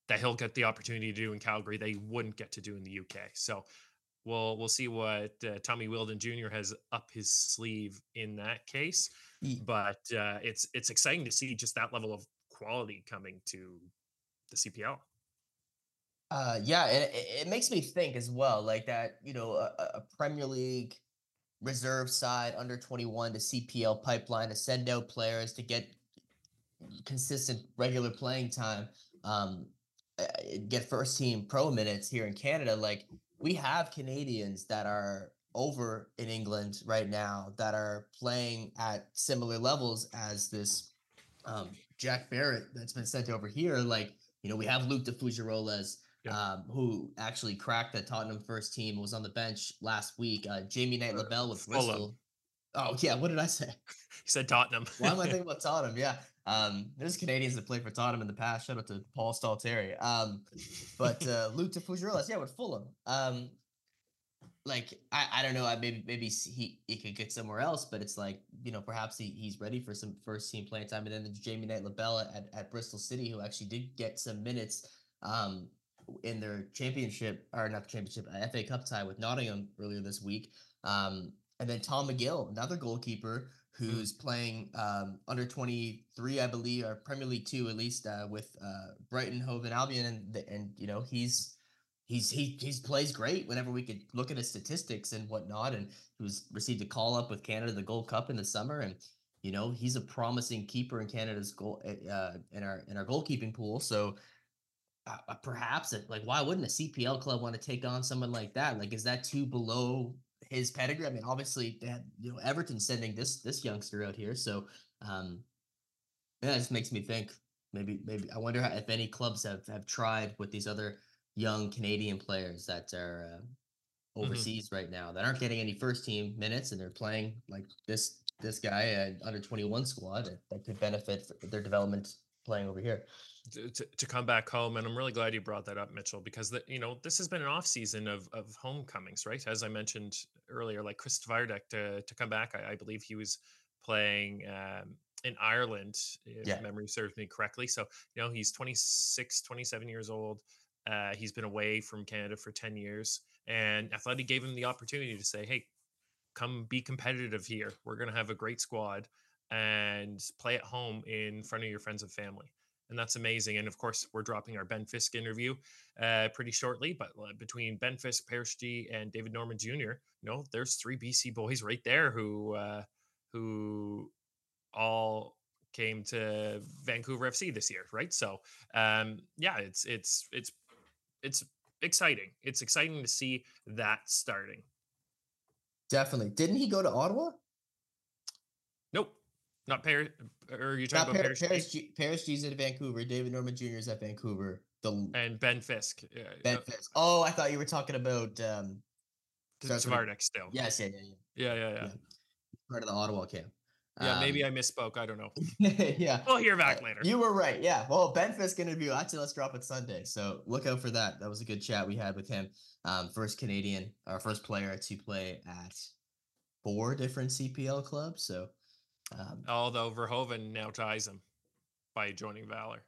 that he'll get the opportunity to do in Calgary they wouldn't get to do in the UK. So we'll we'll see what uh, Tommy Wheeldon Jr. has up his sleeve in that case. But uh, it's it's exciting to see just that level of quality coming to the CPL. Uh, yeah, it, it makes me think as well, like that. You know, a, a Premier League reserve side under 21 to CPL pipeline to send out players to get consistent regular playing time um get first team pro minutes here in Canada like we have Canadians that are over in England right now that are playing at similar levels as this um, Jack Barrett that's been sent over here. Like, you know, we have Luc de Fougerolles, yeah. um, who actually cracked the Tottenham first team, was on the bench last week. Uh, Jamie Knight Lebel with Bristol. Oh, yeah. What did I say? You said Tottenham. Why am I thinking about Tottenham? Yeah. Um, there's Canadians that played for Tottenham in the past. Shout out to Paul Stalteri. Um, but uh, Luc Fougerolles, yeah, with Fulham. Um, like I, I don't know. I Maybe maybe he, he could get somewhere else, but it's like you know perhaps he, he's ready for some first team playing time. And then there's Jamie Knight Lebel at, at Bristol City, who actually did get some minutes um, in their championship or not the championship uh, FA Cup tie with Nottingham earlier this week. Um, and then Tom McGill, another goalkeeper. Who's mm. playing um, under 23, I believe, or Premier League two at least, uh, with uh, Brighton, Hove, and Albion, and and you know he's he's he he's plays great whenever we could look at his statistics and whatnot, and was received a call up with Canada the Gold Cup in the summer, and you know he's a promising keeper in Canada's goal eh, uh, in our in our goalkeeping pool, so. Uh, perhaps like why wouldn't a CPL club want to take on someone like that? Like, is that too below his pedigree. I mean, obviously, they had, you know, Everton sending this this youngster out here, so um, yeah, it just makes me think. Maybe, maybe I wonder how, if any clubs have have tried with these other young Canadian players that are uh, mm-hmm. overseas mm-hmm. right now that aren't getting any first team minutes and they're playing like this this guy uh, under 21 squad that, that could benefit their development playing over here to, to come back home and i'm really glad you brought that up mitchell because the, you know this has been an off season of, of homecomings right? As i mentioned earlier like chris Twardek to, to come back I, I believe he was playing um, in ireland if yeah. memory serves me correctly. So you know he's 26 27 years old. Uh, he's been away from canada for 10 years and athletic gave him the opportunity to say hey come be competitive here. We're going to have a great squad and play at home in front of your friends and family and that's amazing. And of course, we're dropping our Ben Fisk interview uh, pretty shortly. But uh, between Ben Fisk, Paris Gee, and David Norman Jr., you know, there's three BC boys right there who uh, who all came to Vancouver FC this year, right? So, um, yeah, it's it's it's it's exciting. It's exciting to see that starting. Definitely. Didn't he go to Ottawa? Nope. Not Paris, or you talking Not about Paris? Paris, G, Paris Gee's at Vancouver. David Norman Jr. is at Vancouver. The and Ben Fisk. Yeah, ben Fisk. Oh, I thought you were talking about um. Twardek still. Yes, yeah, yeah, yeah. Yeah, yeah, yeah. yeah. Part of the Ottawa camp. Yeah, maybe um, I misspoke. I don't know. yeah, we'll hear back later. You were right. Yeah. Well, Ben Fisk interview actually let's drop it Sunday, so look out for that. That was a good chat we had with him. Um, first Canadian, our first player to play at four different CPL clubs. So, um, although Verhoeven now ties him by joining Valor.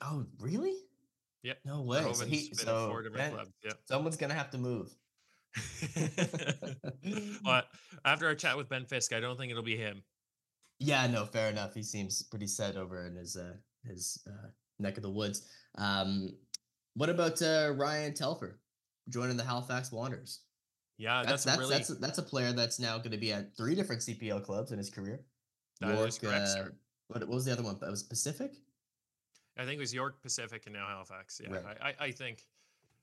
Oh, really? Yep. No way. so he, so four different ben, clubs. Yep. Someone's gonna have to move. but after our chat with Ben Fisk, I don't think it'll be him. Yeah, no, fair enough. He seems pretty set over in his uh, his uh, neck of the woods. Um, what about uh, Ryan Telfer joining the Halifax Wanderers? Yeah, that's that's that's, really... that's, a, that's, a, player that's now going to be at three different CPL clubs in his career. That York, correct, uh, what, what was the other one? That was Pacific. I think it was York, Pacific, and now Halifax. Yeah, right. I, I think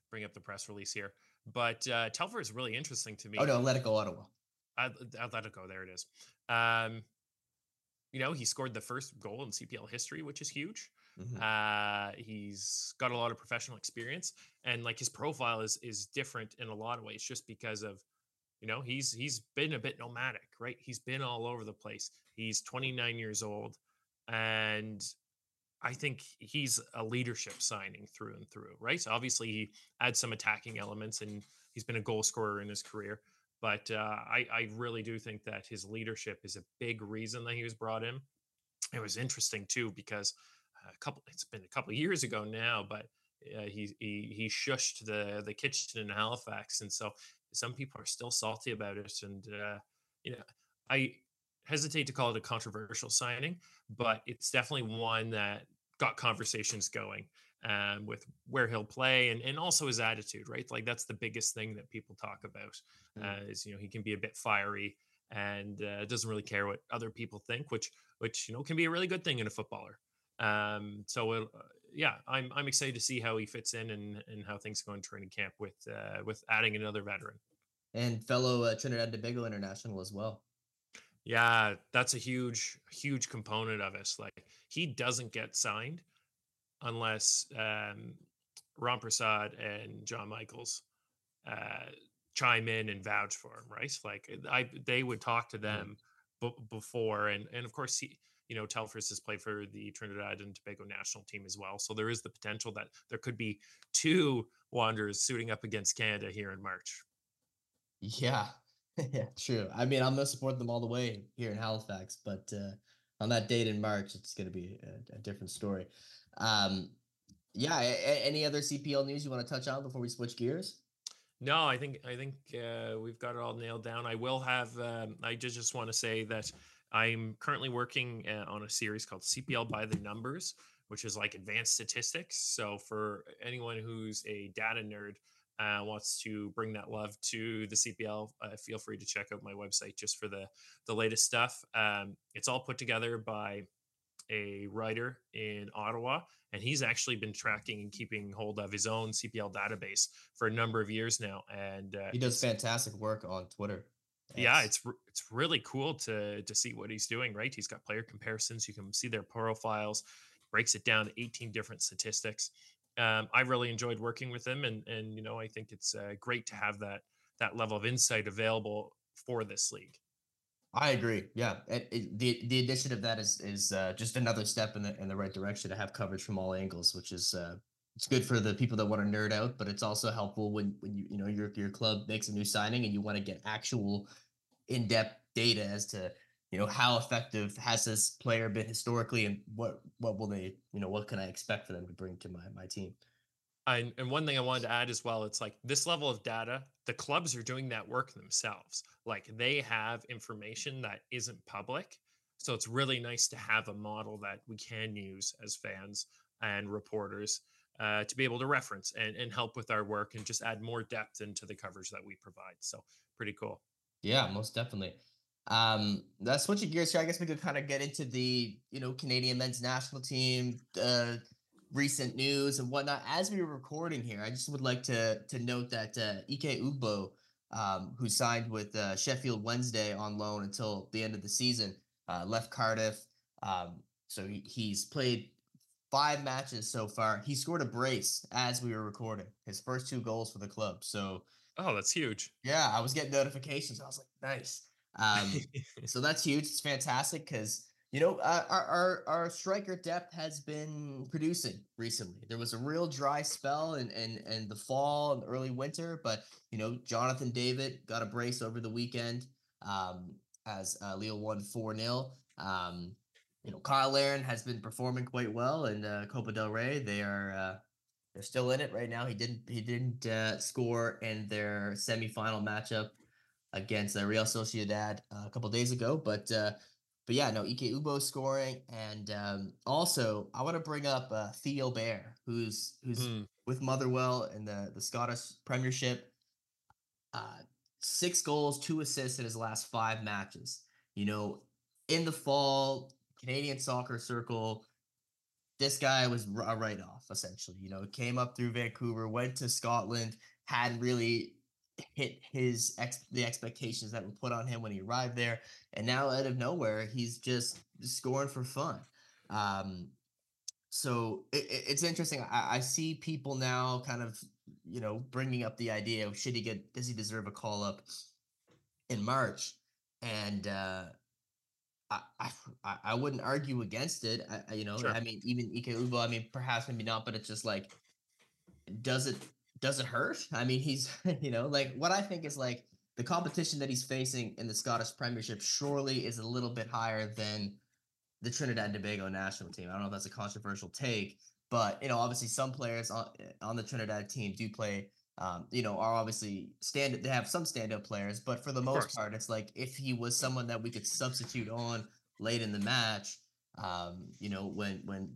bring up the press release here. But uh, Telfer is really interesting to me. Oh no, let it go, Ottawa. I, I let it go. There it is. Um, you know, he scored the first goal in CPL history, which is huge. Mm-hmm. Uh, he's got a lot of professional experience, and like his profile is is different in a lot of ways, just because of, you know, he's he's been a bit nomadic, right? He's been all over the place. He's 29 years old, and I think he's a leadership signing through and through, right? So obviously, he adds some attacking elements, and he's been a goal scorer in his career. But uh, I, I really do think that his leadership is a big reason that he was brought in. It was interesting too because a couple, it's been a couple of years ago now, but uh, he he he shushed the the kitchen in Halifax, and so some people are still salty about it. And uh, you know, I hesitate to call it a controversial signing, but it's definitely one that got conversations going um, with where he'll play and, and also his attitude, right? Like that's the biggest thing that people talk about mm. uh, is, you know, he can be a bit fiery and uh, doesn't really care what other people think, which, which, you know, can be a really good thing in a footballer. Um, so, uh, yeah, I'm, I'm excited to see how he fits in and, and how things go in training camp with, uh, with adding another veteran. And fellow uh, Trinidad and Tobago international as well. Yeah, that's a huge, huge component of us. Like he doesn't get signed unless um, Rampersad and John Michaels uh, chime in and vouch for him, right? Like I, they would talk to them b- before, and and of course he, you know, Telfers has played for the Trinidad and Tobago national team as well, so there is the potential that there could be two Wanderers suiting up against Canada here in March. Yeah, yeah, true. I mean, I'm gonna support them all the way here in Halifax, but uh, on that date in March, it's gonna be a, a different story. Um, yeah. A- any other CPL news you want to touch on before we switch gears? No, I think I think uh, we've got it all nailed down. I will have. Um, I just just want to say that I'm currently working uh, on a series called CPL by the Numbers, which is like advanced statistics. So for anyone who's a data nerd, uh, wants to bring that love to the CPL, uh, feel free to check out my website just for the the latest stuff. Um, it's all put together by a writer in Ottawa, and he's actually been tracking and keeping hold of his own CPL database for a number of years now. And uh, he does fantastic work on Twitter. Yeah, it's it's really cool to to see what he's doing. Right, he's got player comparisons. You can see their profiles. Breaks it down to 18 different statistics um, I really enjoyed working with him, and and you know I think it's uh, great to have that that level of insight available for this league. I agree. Yeah, it, it, the the addition of that is is uh, just another step in the in the right direction to have coverage from all angles, which is uh, it's good for the people that want to nerd out, but it's also helpful when when you you know your your club makes a new signing and you want to get actual in depth data as to you know how effective has this player been historically and what what will they you know what can i expect for them to bring to my my team? And, and one thing i wanted to add as well it's like this level of data the clubs are doing that work themselves. Like they have information that isn't public so it's really nice to have a model that we can use as fans and reporters uh, to be able to reference and, and help with our work and just add more depth into the coverage that we provide. So pretty cool yeah most definitely um, uh, switching gears here, I guess we could kind of get into the you know Canadian men's national team, uh, recent news and whatnot. As we were recording here, I just would like to to note that uh, Ike Ugbo, um, who signed with uh, Sheffield Wednesday on loan until the end of the season, uh, left Cardiff. Um, so he, he's played five matches so far. He scored a brace as we were recording. His first two goals for the club. So oh, that's huge. Yeah, I was getting notifications. I was like, nice. Um, so that's huge. It's fantastic because you know uh, our, our our striker depth has been producing recently. There was a real dry spell in in, in the fall and early winter, but you know Jonathan David got a brace over the weekend um, as uh, Lille won four 0 um, you know, Kyle Larin has been performing quite well in uh, Copa del Rey. They are uh, they're still in it right now. He didn't he didn't uh, score in their semifinal matchup against uh, Real Sociedad uh, a couple days ago, but uh, but yeah, no, Ike Ugbo scoring, and um, also I want to bring up uh, Theo Bair, who's who's mm. with Motherwell in the the Scottish Premiership. Uh, six goals, two assists in his last five matches. You know, in the fall, Canadian Soccer Circle, this guy was a write off essentially. You know, came up through Vancouver, went to Scotland, hadn't really hit his ex the expectations that were put on him when he arrived there, and now out of nowhere he's just scoring for fun. Um, so it, it's interesting. I, I see people now kind of you know bringing up the idea of should he get does he deserve a call up in March, and uh, I, I I wouldn't argue against it. I, you know, sure. I mean, even Ike Ugbo, I mean, perhaps maybe not, but it's just like, does it does it hurt? I mean, he's you know, like what I think is like the competition that he's facing in the Scottish Premiership surely is a little bit higher than the Trinidad and Tobago national team. I don't know if that's a controversial take, but you know, obviously some players on eh, on the Trinidad team do play um, you know, are obviously stand they have some stand-up players, but for the most part, it's like if he was someone that we could substitute on late in the match, um, you know, when when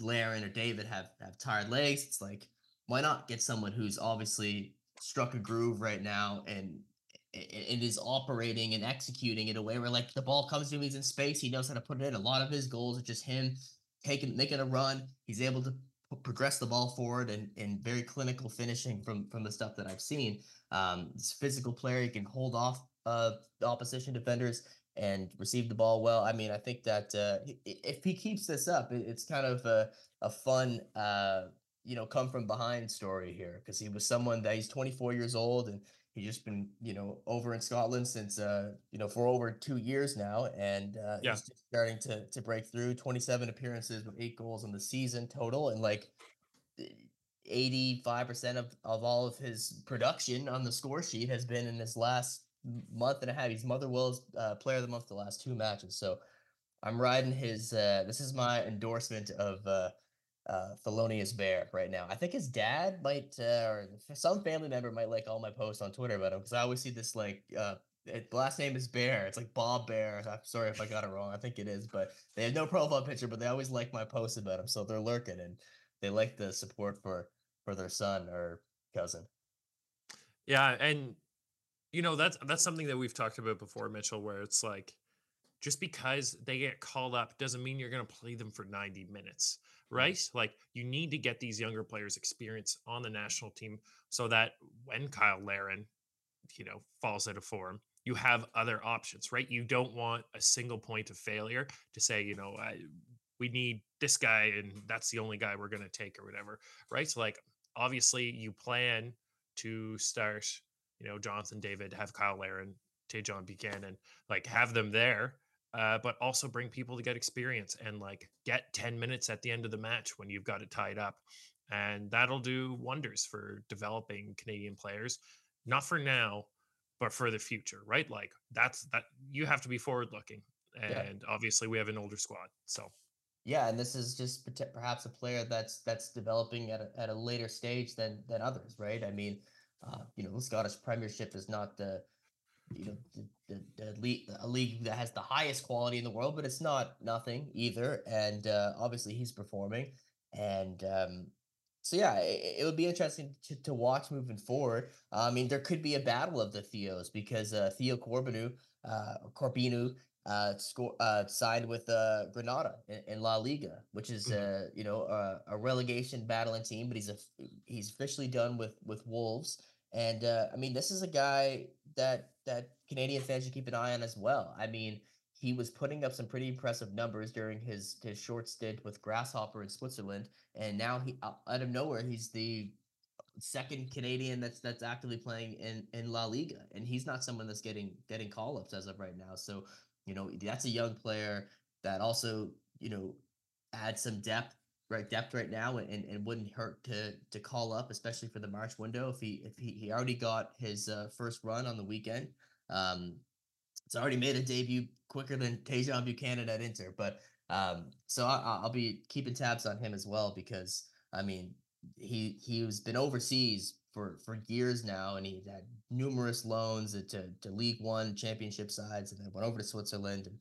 Larin or David have have tired legs, it's like why not get someone who's obviously struck a groove right now and it is operating and executing in a way where like the ball comes to him, he's in space, he knows how to put it in. A lot of his goals are just him taking making a run. He's able to progress the ball forward and, and very clinical finishing from from the stuff that I've seen. Um, this physical player, he can hold off uh, the opposition defenders and receive the ball well. I mean, I think that uh, if he keeps this up, it's kind of a, a fun, uh, you know, come from behind story here because he was someone that he's 24 years old and he's just been, you know, over in Scotland since, uh, you know, for over two years now. And uh, yeah. he's just starting to, to break through 27 appearances with eight goals in the season total. And like 85% of, of all of his production on the score sheet has been in this last month and a half. He's Motherwell's uh, player of the month the last two matches. So I'm riding his. Uh, this is my endorsement of uh, uh, Thelonious Bear right now. I think his dad might, uh, or some family member might like all my posts on Twitter about him because I always see this like. Uh, it, last name is Bear. It's like Bob Bear. I'm sorry if I got it wrong. I think it is, but they have no profile picture, but they always like my posts about him, so they're lurking and they like the support for for their son or cousin. Yeah, and you know that's that's something that we've talked about before mitchell where it's like just because they get called up doesn't mean you're going to play them for 90 minutes. Mm-hmm. right like you need to get these younger players experience on the national team so that when Kyle larin you know falls out of form you have other options right? You don't want a single point of failure to say you know I, we need this guy and that's the only guy we're going to take or whatever right? So like obviously you plan to start you know, Jonathan David, have Kyle Larin, Tajon Buchanan, like have them there, uh, but also bring people to get experience and like get 10 minutes at the end of the match when you've got it tied up. And that'll do wonders for developing Canadian players, not for now, but for the future, right? Like that's that you have to be forward looking. And yeah. obviously we have an older squad. So yeah, and this is just perhaps a player that's that's developing at a, at a later stage than than others, right? I mean, uh, you know, the Scottish Premiership is not the you know the, the, the league, a league that has the highest quality in the world, but it's not nothing either. And uh, obviously, he's performing, and um, so yeah, it, it, would be interesting to, to watch moving forward. Uh, I mean, there could be a battle of the Theos because uh, Theo Corbeanu, uh, Corbeanu, uh, score uh, signed with uh, Granada in, in, La Liga, which is mm-hmm. uh, you know a, a, relegation battling team, but he's a he's officially done with with Wolves. And uh, I mean, this is a guy that that Canadian fans should keep an eye on as well. I mean, he was putting up some pretty impressive numbers during his his short stint with Grasshopper in Switzerland, and now he out of nowhere he's the second Canadian that's that's actively playing in in La Liga, and he's not someone that's getting getting call ups as of right now. So you know that's a young player that also you know adds some depth right depth right now and, and wouldn't hurt to to call up especially for the march window if he if he, he already got his uh, first run on the weekend. Um it's already made a debut quicker than Tajon Buchanan at Inter but um so I, i'll be keeping tabs on him as well because i mean he he's been overseas for for years now and he had numerous loans to to league one championship sides and then went over to switzerland and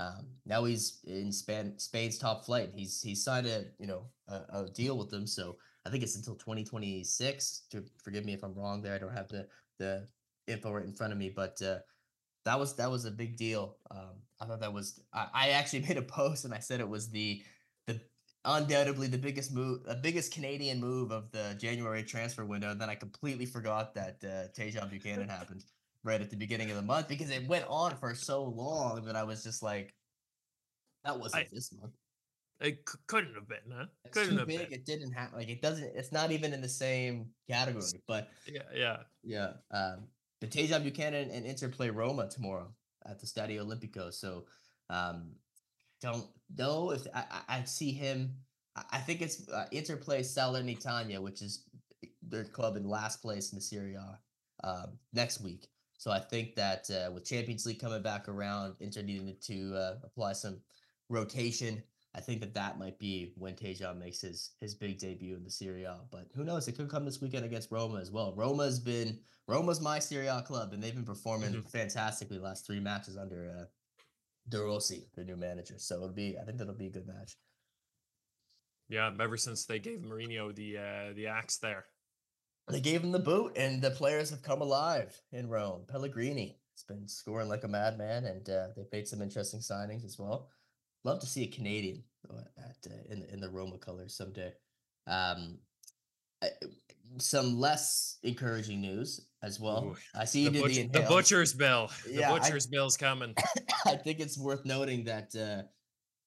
um, now he's in Spain, Spain's top flight. He's he's signed a you know a, a, deal with them, so I think it's until 2026. To forgive me if I'm wrong there, I don't have the the info right in front of me, but uh, that was that was a big deal. Um, I thought that was I, I actually made a post and I said it was the the undoubtedly the biggest move, the biggest Canadian move of the January transfer window. And then I completely forgot that uh, Tajon Buchanan happened right at the beginning of the month because it went on for so long that I was just like, that wasn't I, this month. It c- couldn't have been, huh? It's couldn't too big. Been. It didn't have like it doesn't. It's not even in the same category. But yeah, yeah, yeah. Um, but Buchanan and Inter play Roma tomorrow at the Stadio Olimpico. So, um, don't know if I, I, I see him. I, I think it's uh, Inter plays Salernitana, which is their club in last place in the Serie A, uh, next week. So I think that uh, with Champions League coming back around, Inter needing to uh, apply some rotation, I think that that might be when Tajon makes his his big debut in the Serie A. But who knows? It could come this weekend against Roma as well. Roma's been Roma's my Serie A club, and they've been performing mm-hmm. fantastically last three matches under uh, De Rossi, the new manager. So it'll be I think that'll be a good match. Yeah, ever since they gave Mourinho the uh, the axe there, they gave him the boot, and the players have come alive in Rome. Pellegrini has been scoring like a madman, and uh, they've made some interesting signings as well. Love to see a Canadian at uh, in in the Roma colors someday. Um, some less encouraging news as well. Ooh, I see you the, did butch- the, the butcher's bill. Yeah, the butcher's I, bill's coming. I think it's worth noting that uh,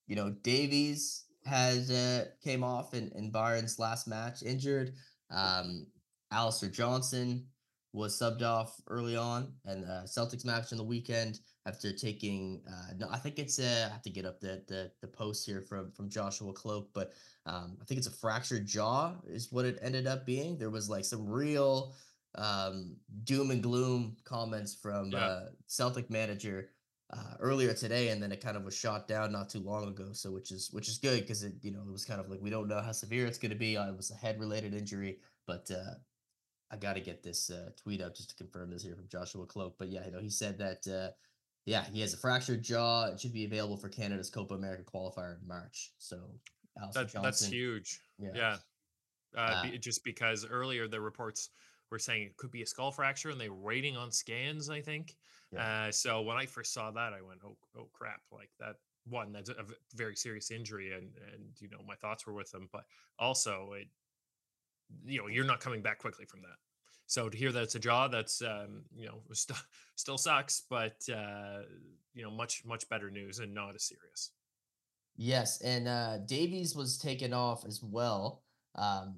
you know Davies has uh, came off in, in Bayern's last match injured. Um, Alistair Johnston was subbed off early on, and uh, Celtics match on the weekend after taking. Uh, no, I think it's. Uh, I have to get up the the, the post here from from Joshua Kloke but um, I think it's a fractured jaw is what it ended up being. There was like some real um, doom and gloom comments from yeah. uh, Celtic manager uh, earlier today, and then it kind of was shot down not too long ago. So which is which is good because it you know it was kind of like we don't know how severe it's going to be. Uh, it was a head related injury, but uh, I got to get this uh, tweet up just to confirm this here from Joshua Kloke. But yeah, you know, he said that uh, yeah, he has a fractured jaw. It should be available for Canada's Copa America qualifier in March. So that, that's huge. Yeah. yeah. Uh, uh, be, just because earlier the reports were saying it could be a skull fracture and they were waiting on scans, I think. Yeah. Uh, so when I first saw that, I went, oh, oh crap, like that one, that's a very serious injury. And, and, you know, my thoughts were with him, but also it, you know you're not coming back quickly from that. So to hear that it's a jaw that's um, you know st- still sucks but uh, you know much much better news and not as serious. Yes and uh, davies was taken off as well um,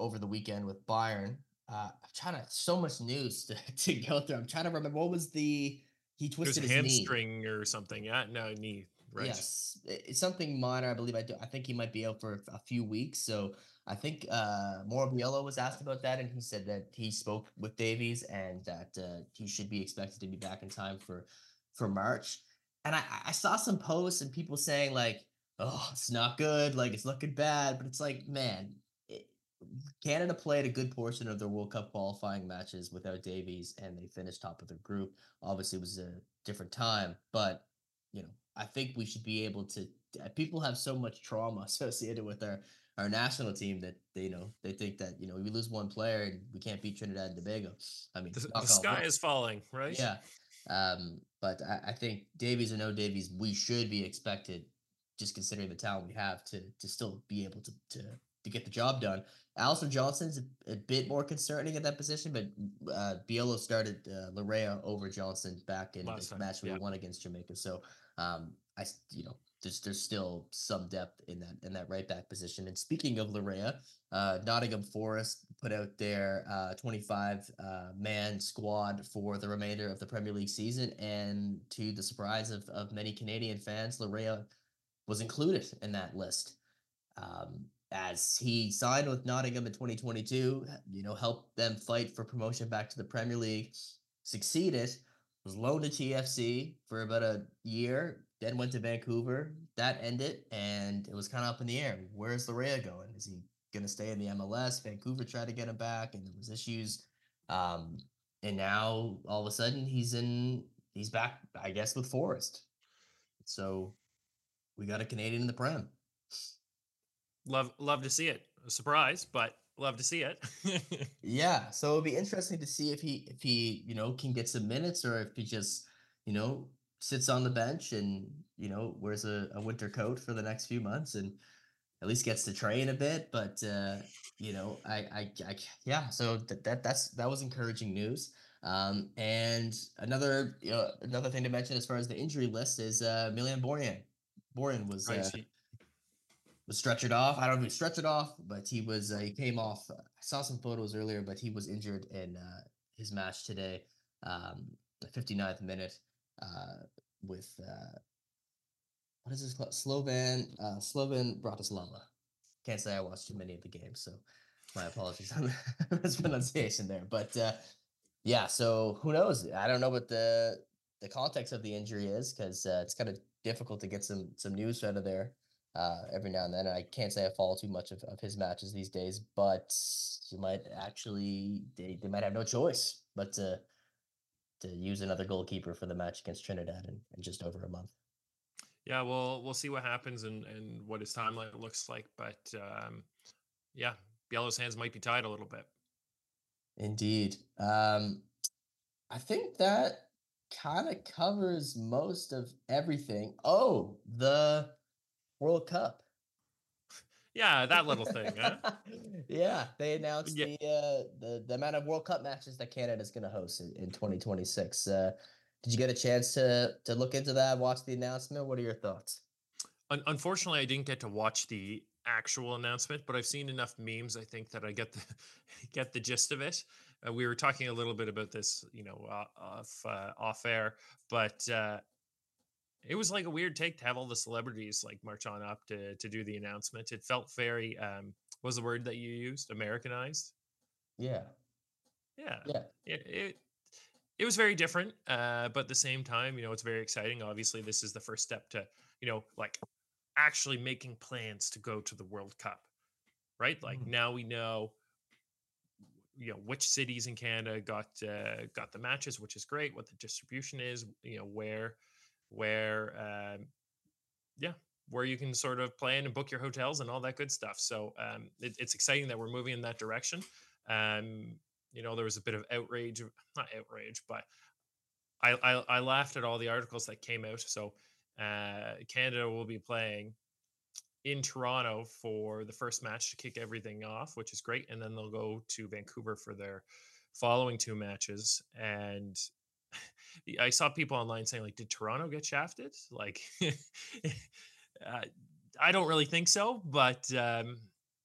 over the weekend with bayern. Uh, i'm trying to so much news to, to go through. I'm trying to remember what was the he twisted his hamstring knee. or something yeah no knee right yes it's something minor i believe i do i think he might be out for a few weeks so I think uh, Mauro Biello was asked about that, and he said that he spoke with Davies and that uh, he should be expected to be back in time for for March. And I, I saw some posts and people saying like, "Oh, it's not good. Like it's looking bad." But it's like, man, Canada played a good portion of their World Cup qualifying matches without Davies, and they finished top of their group. Obviously, it was a different time, but you know, I think we should be able to. People have so much trauma associated with our our national team that they you know they think that you know we lose one player and we can't beat Trinidad and Tobago. I mean, the, the sky is falling, right? Yeah, um, but I, I, think Davies or no Davies, we should be expected, just considering the talent we have, to to still be able to to to get the job done. Allison Johnson's a, a bit more concerning at that position, but uh, Biello started uh, Laryea over Johnston back in the match we yeah. won against Jamaica. So um, I, you know, there's there's still some depth in that in that right back position. And speaking of Laryea, uh, Nottingham Forest put out their uh, 25 uh, man squad for the remainder of the Premier League season. And to the surprise of, of many Canadian fans, Laryea was included in that list. Um, as he signed with Nottingham in 2022, you know, helped them fight for promotion back to the Premier League, succeeded, was loaned to TFC for about a year, then went to Vancouver. That ended, and it was kind of up in the air. Where's Laryea going? Is he going to stay in the MLS? Vancouver tried to get him back, and there was issues. Um, and now all of a sudden he's in. He's back, I guess, with Forest. So we got a Canadian in the Prem. Love, love to see it. A surprise, but love to see it. yeah, so it'll be interesting to see if he if he you know can get some minutes or if he just you know sits on the bench and you know wears a, a winter coat for the next few months and at least gets to train a bit. But uh, you know, I, I, I yeah. So that, that that's that was encouraging news. Um, and another you know, another thing to mention as far as the injury list is uh, Milan Borjan. Borjan was uh, was stretchered off. I don't know if he stretched it off, but he was uh, he came off. Uh, I saw some photos earlier, but he was injured in uh, his match today, um, the 59th minute, uh, with uh, what is this called? Slovan uh, Slovan Bratislava. Can't say I watched too many of the games, so my apologies on the mispronunciation there. But uh, yeah, so who knows? I don't know what the the context of the injury is because it's kind of difficult to get some some news out of there uh, every now and then. And I can't say I follow too much of, of his matches these days, but you might actually they, they might have no choice but to to use another goalkeeper for the match against Trinidad in, in just over a month. Yeah, well, we'll see what happens and and what his timeline looks like, but um, yeah, Biello's hands might be tied a little bit. Indeed. Um, I think that kind of covers most of everything. Oh, the World Cup. Yeah, that little thing. Huh? yeah, they announced yeah. the uh, the the amount of World Cup matches that Canada is going to host in, in 2026. Uh, did you get a chance to to look into that? Watch the announcement. What are your thoughts? Unfortunately, I didn't get to watch the actual announcement, but I've seen enough memes. I think that I get the get the gist of it. Uh, we were talking a little bit about this, you know, uh, off uh, off air, but uh, it was like a weird take to have all the celebrities like march on up to to do the announcement. It felt very um was the word that you used Americanized. Yeah. Yeah. Yeah. It, it it was very different, uh, but at the same time, you know, it's very exciting. Obviously, this is the first step to, you know, like actually making plans to go to the World Cup, right? Like mm-hmm. now we know, you know, which cities in Canada got uh, got the matches, which is great. What the distribution is, you know, where where um, yeah where you can sort of plan and book your hotels and all that good stuff. So um, it, it's exciting that we're moving in that direction. Um, you know there was a bit of outrage not outrage but I, I, I laughed at all the articles that came out. So uh, canada will be playing in toronto for the first match to kick everything off which is great. And then they'll go to vancouver for their following two matches. And I saw people online saying like, "Did Toronto get shafted?" Like, uh, I don't really think so, but um,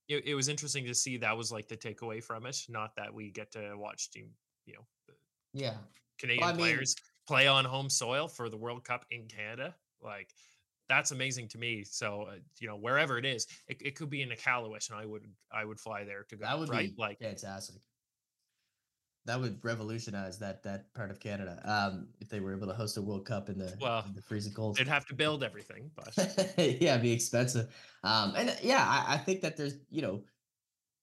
it, it, was interesting to see that was like the takeaway from it. Not that we get to watch team, you know, yeah, Canadian well, players mean, play on home soil for the World Cup in Canada. Like, that's amazing to me. So, uh, you know, wherever it is, it, it could be in Iqaluit, and I would I would fly there to go. That would right? be like fantastic that would revolutionize that that part of Canada. Um, if they were able to host a World Cup in the well, in the freezing cold, they'd have to build everything, but yeah, it'd be expensive. Um, and yeah, I, I, think that there's you know,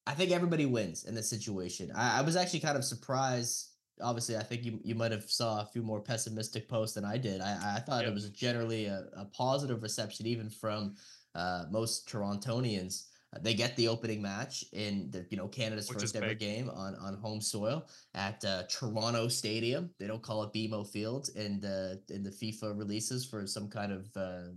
I think everybody wins in this situation. I, I was actually kind of surprised. Obviously, I think you you might have saw a few more pessimistic posts than I did. I, I thought yep. it was generally a, a positive reception, even from uh, most Torontonians. They get the opening match in the you know Canada's Which first ever big. game on on home soil at uh, Toronto Stadium. They don't call it BMO Field in the in the FIFA releases for some kind of uh,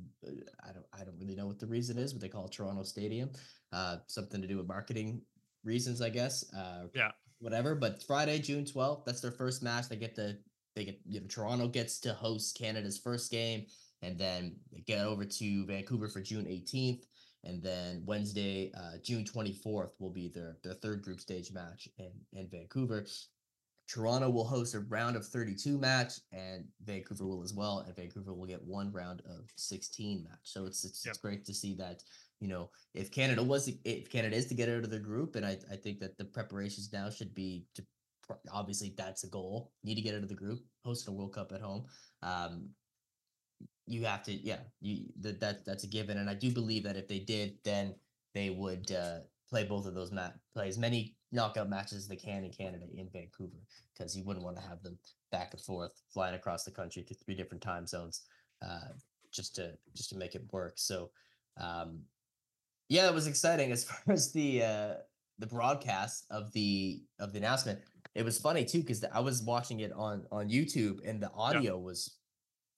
I don't I don't really know what the reason is, but they call it Toronto Stadium. Uh, something to do with marketing reasons, I guess. Uh, yeah. Whatever. But Friday, June twelfth, that's their first match. They get the they get you know Toronto gets to host Canada's first game, and then they get over to Vancouver for June eighteenth and then Wednesday, uh, June 24th, will be their their third group stage match in in Vancouver. Toronto will host a round of 32 match, and Vancouver will as well. And Vancouver will get one round of 16 match. So it's it's, yep. it's great to see that you know if Canada was if Canada is to get out of the group, and I I think that the preparations now should be to obviously that's a goal. Need to get out of the group, host a World Cup at home. Um, you have to, yeah, you that that that's a given. And I do believe that if they did, then they would uh, play both of those mat play as many knockout matches as they can in Canada in Vancouver because you wouldn't want to have them back and forth flying across the country to three different time zones uh, just to just to make it work. So um, yeah, it was exciting as far as the uh, the broadcast of the of the announcement. It was funny too because I was watching it on on YouTube and the audio yeah. was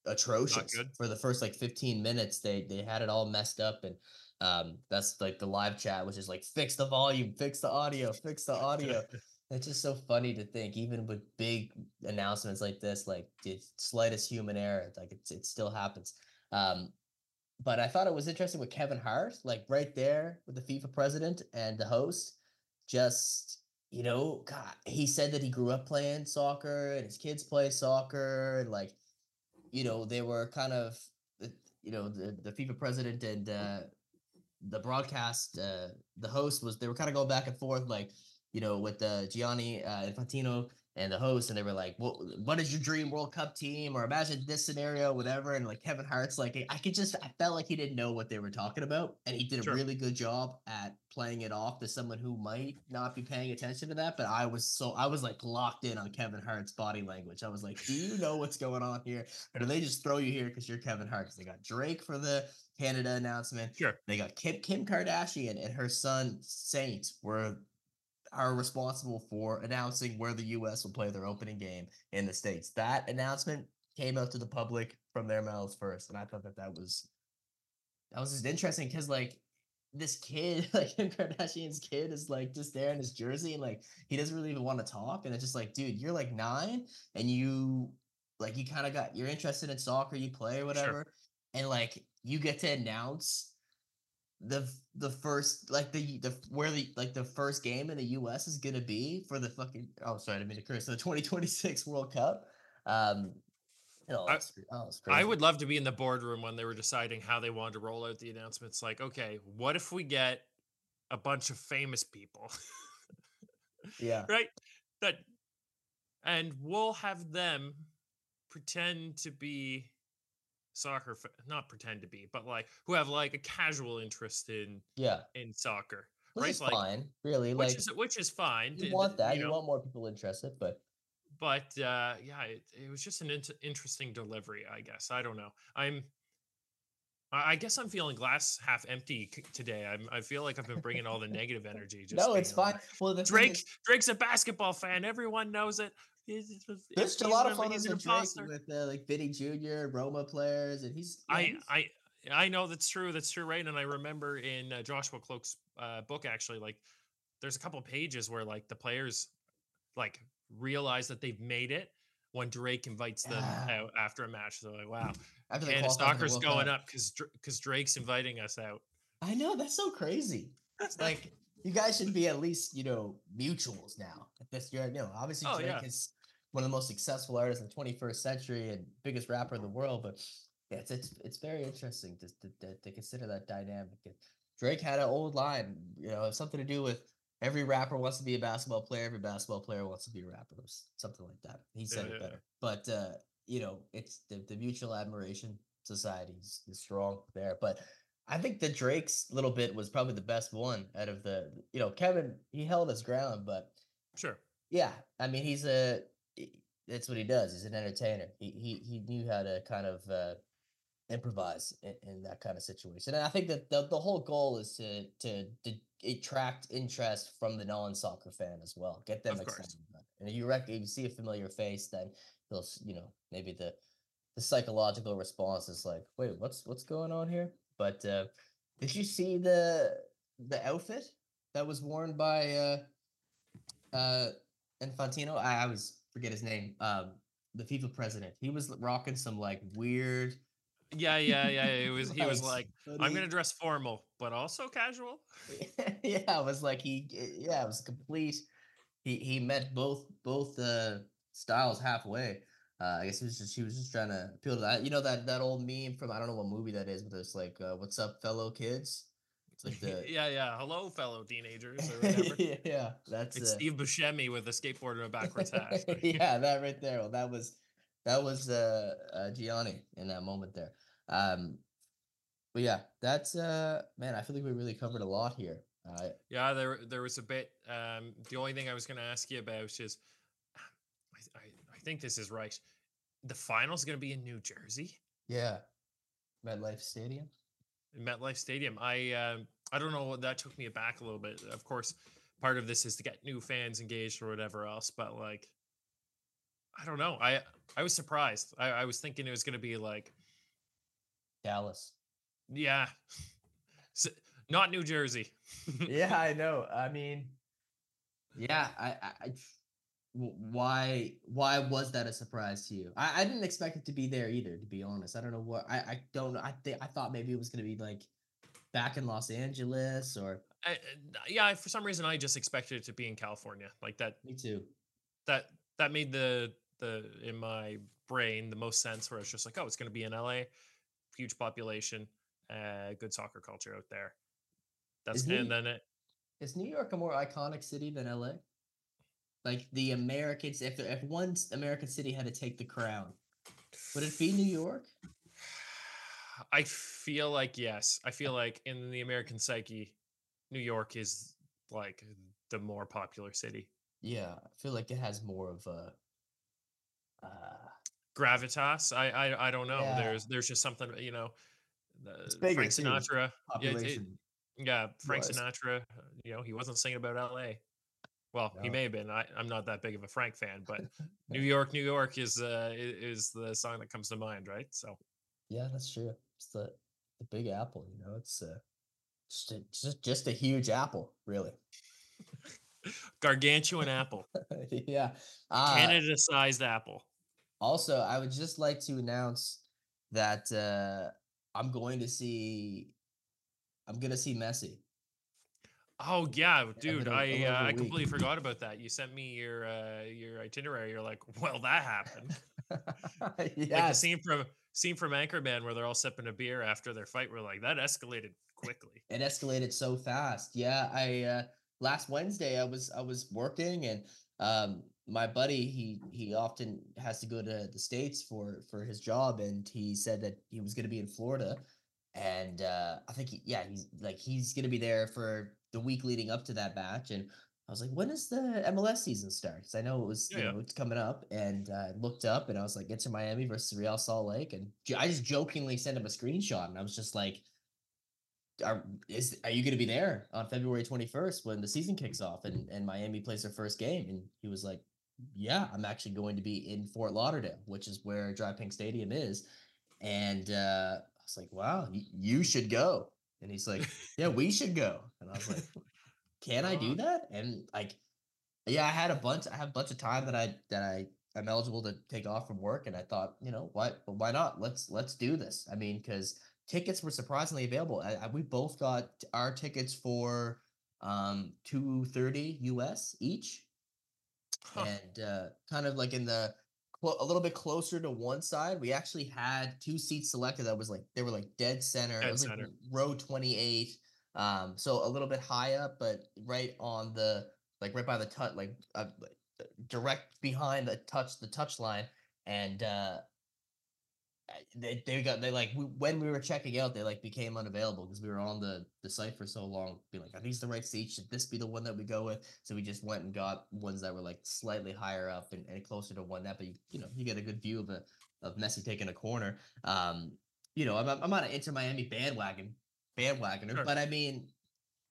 atrocious for the first like 15 minutes. They they had it all messed up and um that's like the live chat which is like fix the volume, fix the audio, fix the audio. it's just so funny to think even with big announcements like this like the slightest human error like it, it still happens. Um but I thought it was interesting with Kevin Hart like right there with the FIFA president and the host just you know, God, he said that he grew up playing soccer and his kids play soccer and like you know, they were kind of, you know, the, the FIFA president and uh, the broadcast, uh, the host was, they were kind of going back and forth, like, you know, with uh, Gianni uh, Infantino and the host, and they were like, "What what is your dream World Cup team?" Or imagine this scenario, whatever. And like Kevin Hart's like, I could just, I felt like he didn't know what they were talking about, and he did a sure. really good job at playing it off to someone who might not be paying attention to that. But I was so, I was like locked in on Kevin Hart's body language. I was like, Do you know what's going on here, or do they just throw you here because you're Kevin Hart? Because they got Drake for the Canada announcement. Sure. They got Kim Kim Kardashian and her son Saint were are responsible for announcing where the U.S. will play their opening game in the states. That announcement came out to the public from their mouths first, and I thought that that was that was just interesting because like this kid, like Kim Kardashian's kid, is like just there in his jersey, and like he doesn't really even want to talk, and it's just like, dude, you're like nine, and you like you kind of got you're interested in soccer, you play or whatever, sure. and like you get to announce the the first like the the where the like the first game in the U.S. is gonna be for the fucking oh sorry I didn't mean to curse the 2026 World Cup. Um, oh, I, oh, I would love to be in the boardroom when they were deciding how they wanted to roll out the announcements. Like, okay, what if we get a bunch of famous people? yeah. Right. That, and we'll have them pretend to be soccer not pretend to be but like who have like a casual interest in yeah in soccer which right? is like, fine really which like is which is fine you want that you, you want more people interested but but uh yeah it, it was just an in- interesting delivery i guess i don't know i'm I guess I'm feeling glass half empty today. I'm, I feel like I've been bringing all the negative energy. Just no, it's fine. Well, Drake, is- Drake's a basketball fan. Everyone knows it. There's a lot of photos of Drake with uh, like Vini Jr., Roma players, and he's. I he's... I I know that's true. That's true, right? And I remember in uh, Joshua Kloke's uh, book, actually, like there's a couple pages where like the players like realize that they've made it when Drake invites them yeah. out after a match. So like, wow, after and stalker's going up because because Drake's inviting us out. I know that's so crazy. It's like you guys should be at least you know mutuals now. At this year, you know, obviously oh, Drake yeah. is one of the most successful artists in the 21st century and biggest rapper in the world. But yeah, it's it's, it's very interesting to, to, to consider that dynamic. Drake had an old line, you know, something to do with every rapper wants to be a basketball player, every basketball player wants to be a rapper, something like that. He said yeah, it better. But uh, you know, it's the, the mutual admiration society is, is strong there. But I think the Drake's little bit was probably the best one out of the, you know, Kevin, he held his ground, but sure. Yeah. I mean, he's a that's what he does. He's an entertainer. He he he knew how to kind of uh, improvise in, in, that kind of situation. And I think that the, the whole goal is to, to to attract interest from the non soccer fan as well. Get them excited. And if you rec- if you see a familiar face, then they'll you know maybe the the psychological response is like, wait, what's what's going on here? But uh, did you see the the outfit that was worn by uh, uh, Infantino? I, I was forget his name. Um, the FIFA president. He was rocking some like weird Yeah, yeah, yeah. It was he was like, I'm gonna dress formal, but also casual. yeah, it was like he yeah, it was complete. He he met both both uh styles halfway. Uh, I guess he was just he was just trying to appeal to that. You know that that old meme from I don't know what movie that is, but it's like, uh, "What's up, fellow kids?" It's like the yeah yeah hello fellow teenagers or whatever. yeah, that's it's uh... Steve Buscemi with a skateboard and a backwards hat. yeah, that right there. Well, that was that was uh, uh Gianni in that moment there. Um, but yeah, that's uh man, I feel like we really covered a lot here. Uh, yeah, there there was a bit. Um, the only thing I was going to ask you about is, think this is right. The final's going to be in New Jersey. Yeah, MetLife Stadium. MetLife Stadium. I um, I don't know. That took me back a little bit. Of course, part of this is to get new fans engaged or whatever else. But like, I don't know. I I was surprised. I, I was thinking it was going to be like Dallas. Yeah. So, not New Jersey. yeah, I know. I mean, yeah, I, I, why, why was that a surprise to you? I, I didn't expect it to be there either. To be honest, I don't know what. I, I don't know. I think I thought maybe it was going to be like back in Los Angeles or. I, yeah, for some reason I just expected it to be in California, like that. Me too. That that made the the in my brain the most sense. Where it's just like, oh, it's going to be in LA, huge population, uh, good soccer culture out there. That's is and New, then it is New York a more iconic city than LA? Like the Americans, if if one American city had to take the crown, would it be New York? I feel like yes. I feel like in the American psyche, New York is like the more popular city. Yeah, I feel like it has more of a uh, gravitas. I I, I don't know. Yeah. There's there's just something you know. Frank Sinatra. Population. Yeah, Frank was. Sinatra. You know, he wasn't singing about L.A. Well, no. he may have been. I, I'm not that big of a Frank fan, but New York, New York is uh is the song that comes to mind, right? So. Yeah, that's true. It's the the Big Apple. You know, it's uh, just a, just just a huge apple, really. Gargantuan apple. yeah. Uh, Canada-sized apple. Also, I would just like to announce that uh, I'm going to see I'm gonna see Messi. Oh yeah, dude! I uh, I completely forgot about that. You sent me your uh, your itinerary. You're like, well, that happened. yeah, like the scene from scene from Anchorman where they're all sipping a beer after their fight. We're like, that escalated quickly. it escalated so fast. Yeah, I uh, last Wednesday I was I was working and um my buddy he he often has to go to the states for for his job and he said that he was going to be in Florida and uh, I think he, yeah, he's like he's gonna be there for the week leading up to that match. And I was like, when does the MLS season start? Because I know it was yeah, you know it's coming up, and I uh, looked up and I was like, it's in Miami versus Real Salt Lake, and I just jokingly sent him a screenshot, and I was just like. Are is are you going to be there on February 21st when the season kicks off and, and Miami plays their first game? And he was like, Yeah, I'm actually going to be in Fort Lauderdale, which is where DRV PNK Stadium is. And uh, was like, wow, you should go. And he's like, yeah, we should go. And I was like, can I do that? And like, yeah, I had a bunch, I have a bunch of time that I, that I, I'm eligible to take off from work. And I thought, you know what, why not? Let's, let's do this. I mean, cause tickets were surprisingly available. I, I, we both got our tickets for um 230 US each. Huh. And uh, kind of like in the a little bit closer to one side. We actually had two seats selected that was like they were like dead center. Dead it was center. like row 28. Um, so a little bit high up, but right on the like right by the touch, like uh, direct behind the touch the touch line. And uh they, they got they like we, when we were checking out they like became unavailable because we were on the the site for so long being like are these the right seats? Should this be the one that we go with? So we just went and got ones that were like slightly higher up and, and closer to one that but you, you know you get a good view of a of Messi taking a corner. Um you know I'm, I'm not an Inter Miami bandwagon bandwagoner sure. but I mean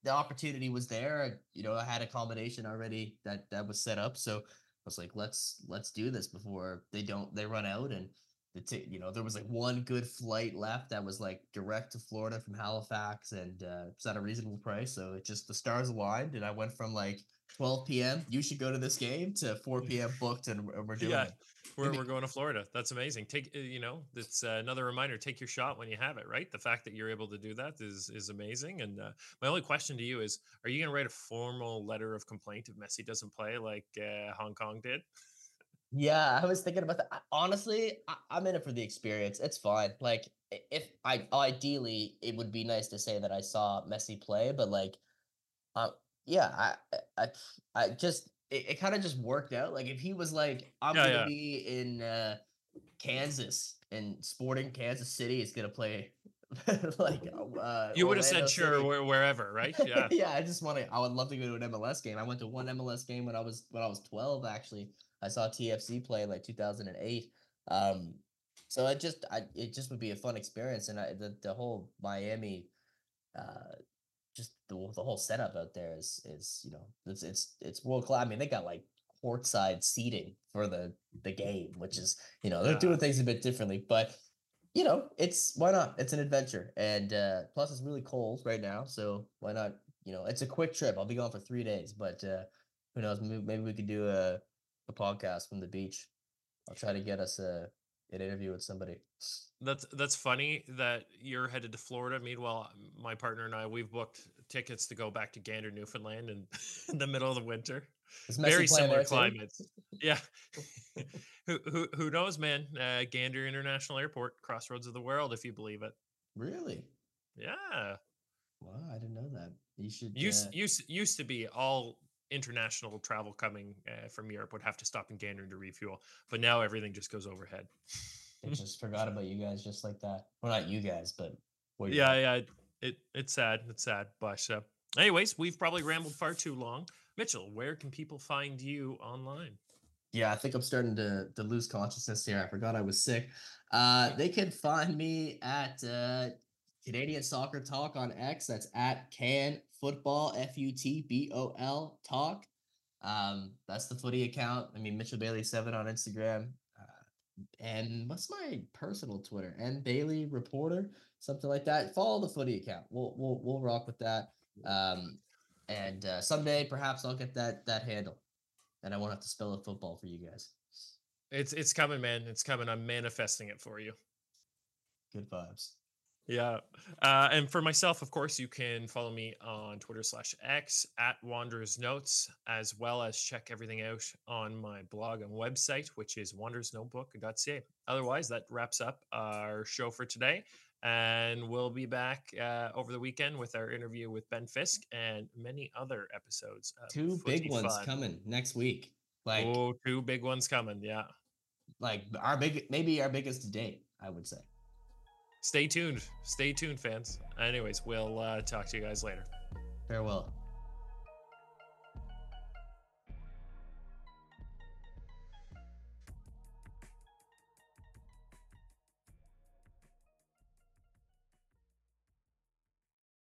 the opportunity was there. You know I had a combination already that that was set up. So I was like let's let's do this before they don't they run out and the t- you know there was like one good flight left that was like direct to Florida from Halifax and uh, it's at a reasonable price so it just the stars aligned and I went from like 12 p.m. You should go to this game to 4 p.m. booked, and we're doing yeah. it. We're, we're going to Florida. That's amazing. Take uh, you know, it's uh, another reminder. Take your shot when you have it. Right. The fact that you're able to do that is is amazing. And uh, my only question to you is: Are you going to write a formal letter of complaint if Messi doesn't play like uh, Hong Kong did? Yeah, I was thinking about that. Honestly, I, am in it for the experience. It's fine. Like, if I ideally, it would be nice to say that I saw Messi play, but like, uh, yeah, I, I, I just it, it kind of just worked out. Like if he was like, I'm yeah, gonna yeah. be in uh, Kansas and Sporting Kansas City is gonna play like uh, you would have said sure wherever, right? Yeah, yeah. I just want to. I would love to go to an MLS game. I went to one MLS game when I was when I was 12. Actually, I saw TFC play in like 2008. Um, so it just I it just would be a fun experience, and I, the the whole Miami uh just the, the whole setup out there is is you know it's it's it's world class. I mean, they got like courtside seating for the the game, which is you know they're doing things a bit differently, but you know it's why not? It's an adventure, and uh, plus it's really cold right now, so why not? You know, it's a quick trip. I'll be gone for three days, but uh, who knows? Maybe, maybe we could do a a podcast from the beach. I'll try to get us a an interview with somebody. That's that's funny that you're headed to Florida. Meanwhile, my partner and I we've booked tickets to go back to Gander, Newfoundland, in, in the middle of the winter. Very similar climates. yeah. who, who who knows, man? Uh, Gander International Airport, crossroads of the world, if you believe it. Really? Yeah. Wow, I didn't know that. You should used uh... used used to be all international travel coming uh, from Europe would have to stop in Gander to refuel, but now everything just goes overhead. I just forgot about you guys just like that. Well, not you guys, but yeah, yeah. It it's sad. It's sad. But uh, anyways, we've probably rambled far too long. Mitchell, where can people find you online? Yeah, I think I'm starting to to lose consciousness here. I forgot I was sick. Uh, they can find me at uh, Canadian Soccer Talk on X. That's at Can Futbol F U T B O L Talk. Um, that's the footy account. I mean, Mitchell Bailey seven on Instagram. Uh, and what's my personal Twitter? And Bailey Reporter, something like that. Follow the footy account. We'll we'll we'll rock with that. Um, and uh, someday perhaps I'll get that that handle, and I won't have to spell a football for you guys. It's it's coming, man. It's coming. I'm manifesting it for you. Good vibes. Yeah. Uh, and for myself, of course, you can follow me on Twitter slash X at Wanderers Notes, as well as check everything out on my blog and website, which is wandersnotebook.ca. Otherwise, that wraps up our show for today. And we'll be back uh, over the weekend with our interview with Ben Fisk and many other episodes. Two big ones coming next week. Like oh, two big ones coming. Yeah. Like our big, maybe our biggest to date, I would say stay tuned. Stay tuned, fans. Anyways, we'll uh, talk to you guys later. Farewell.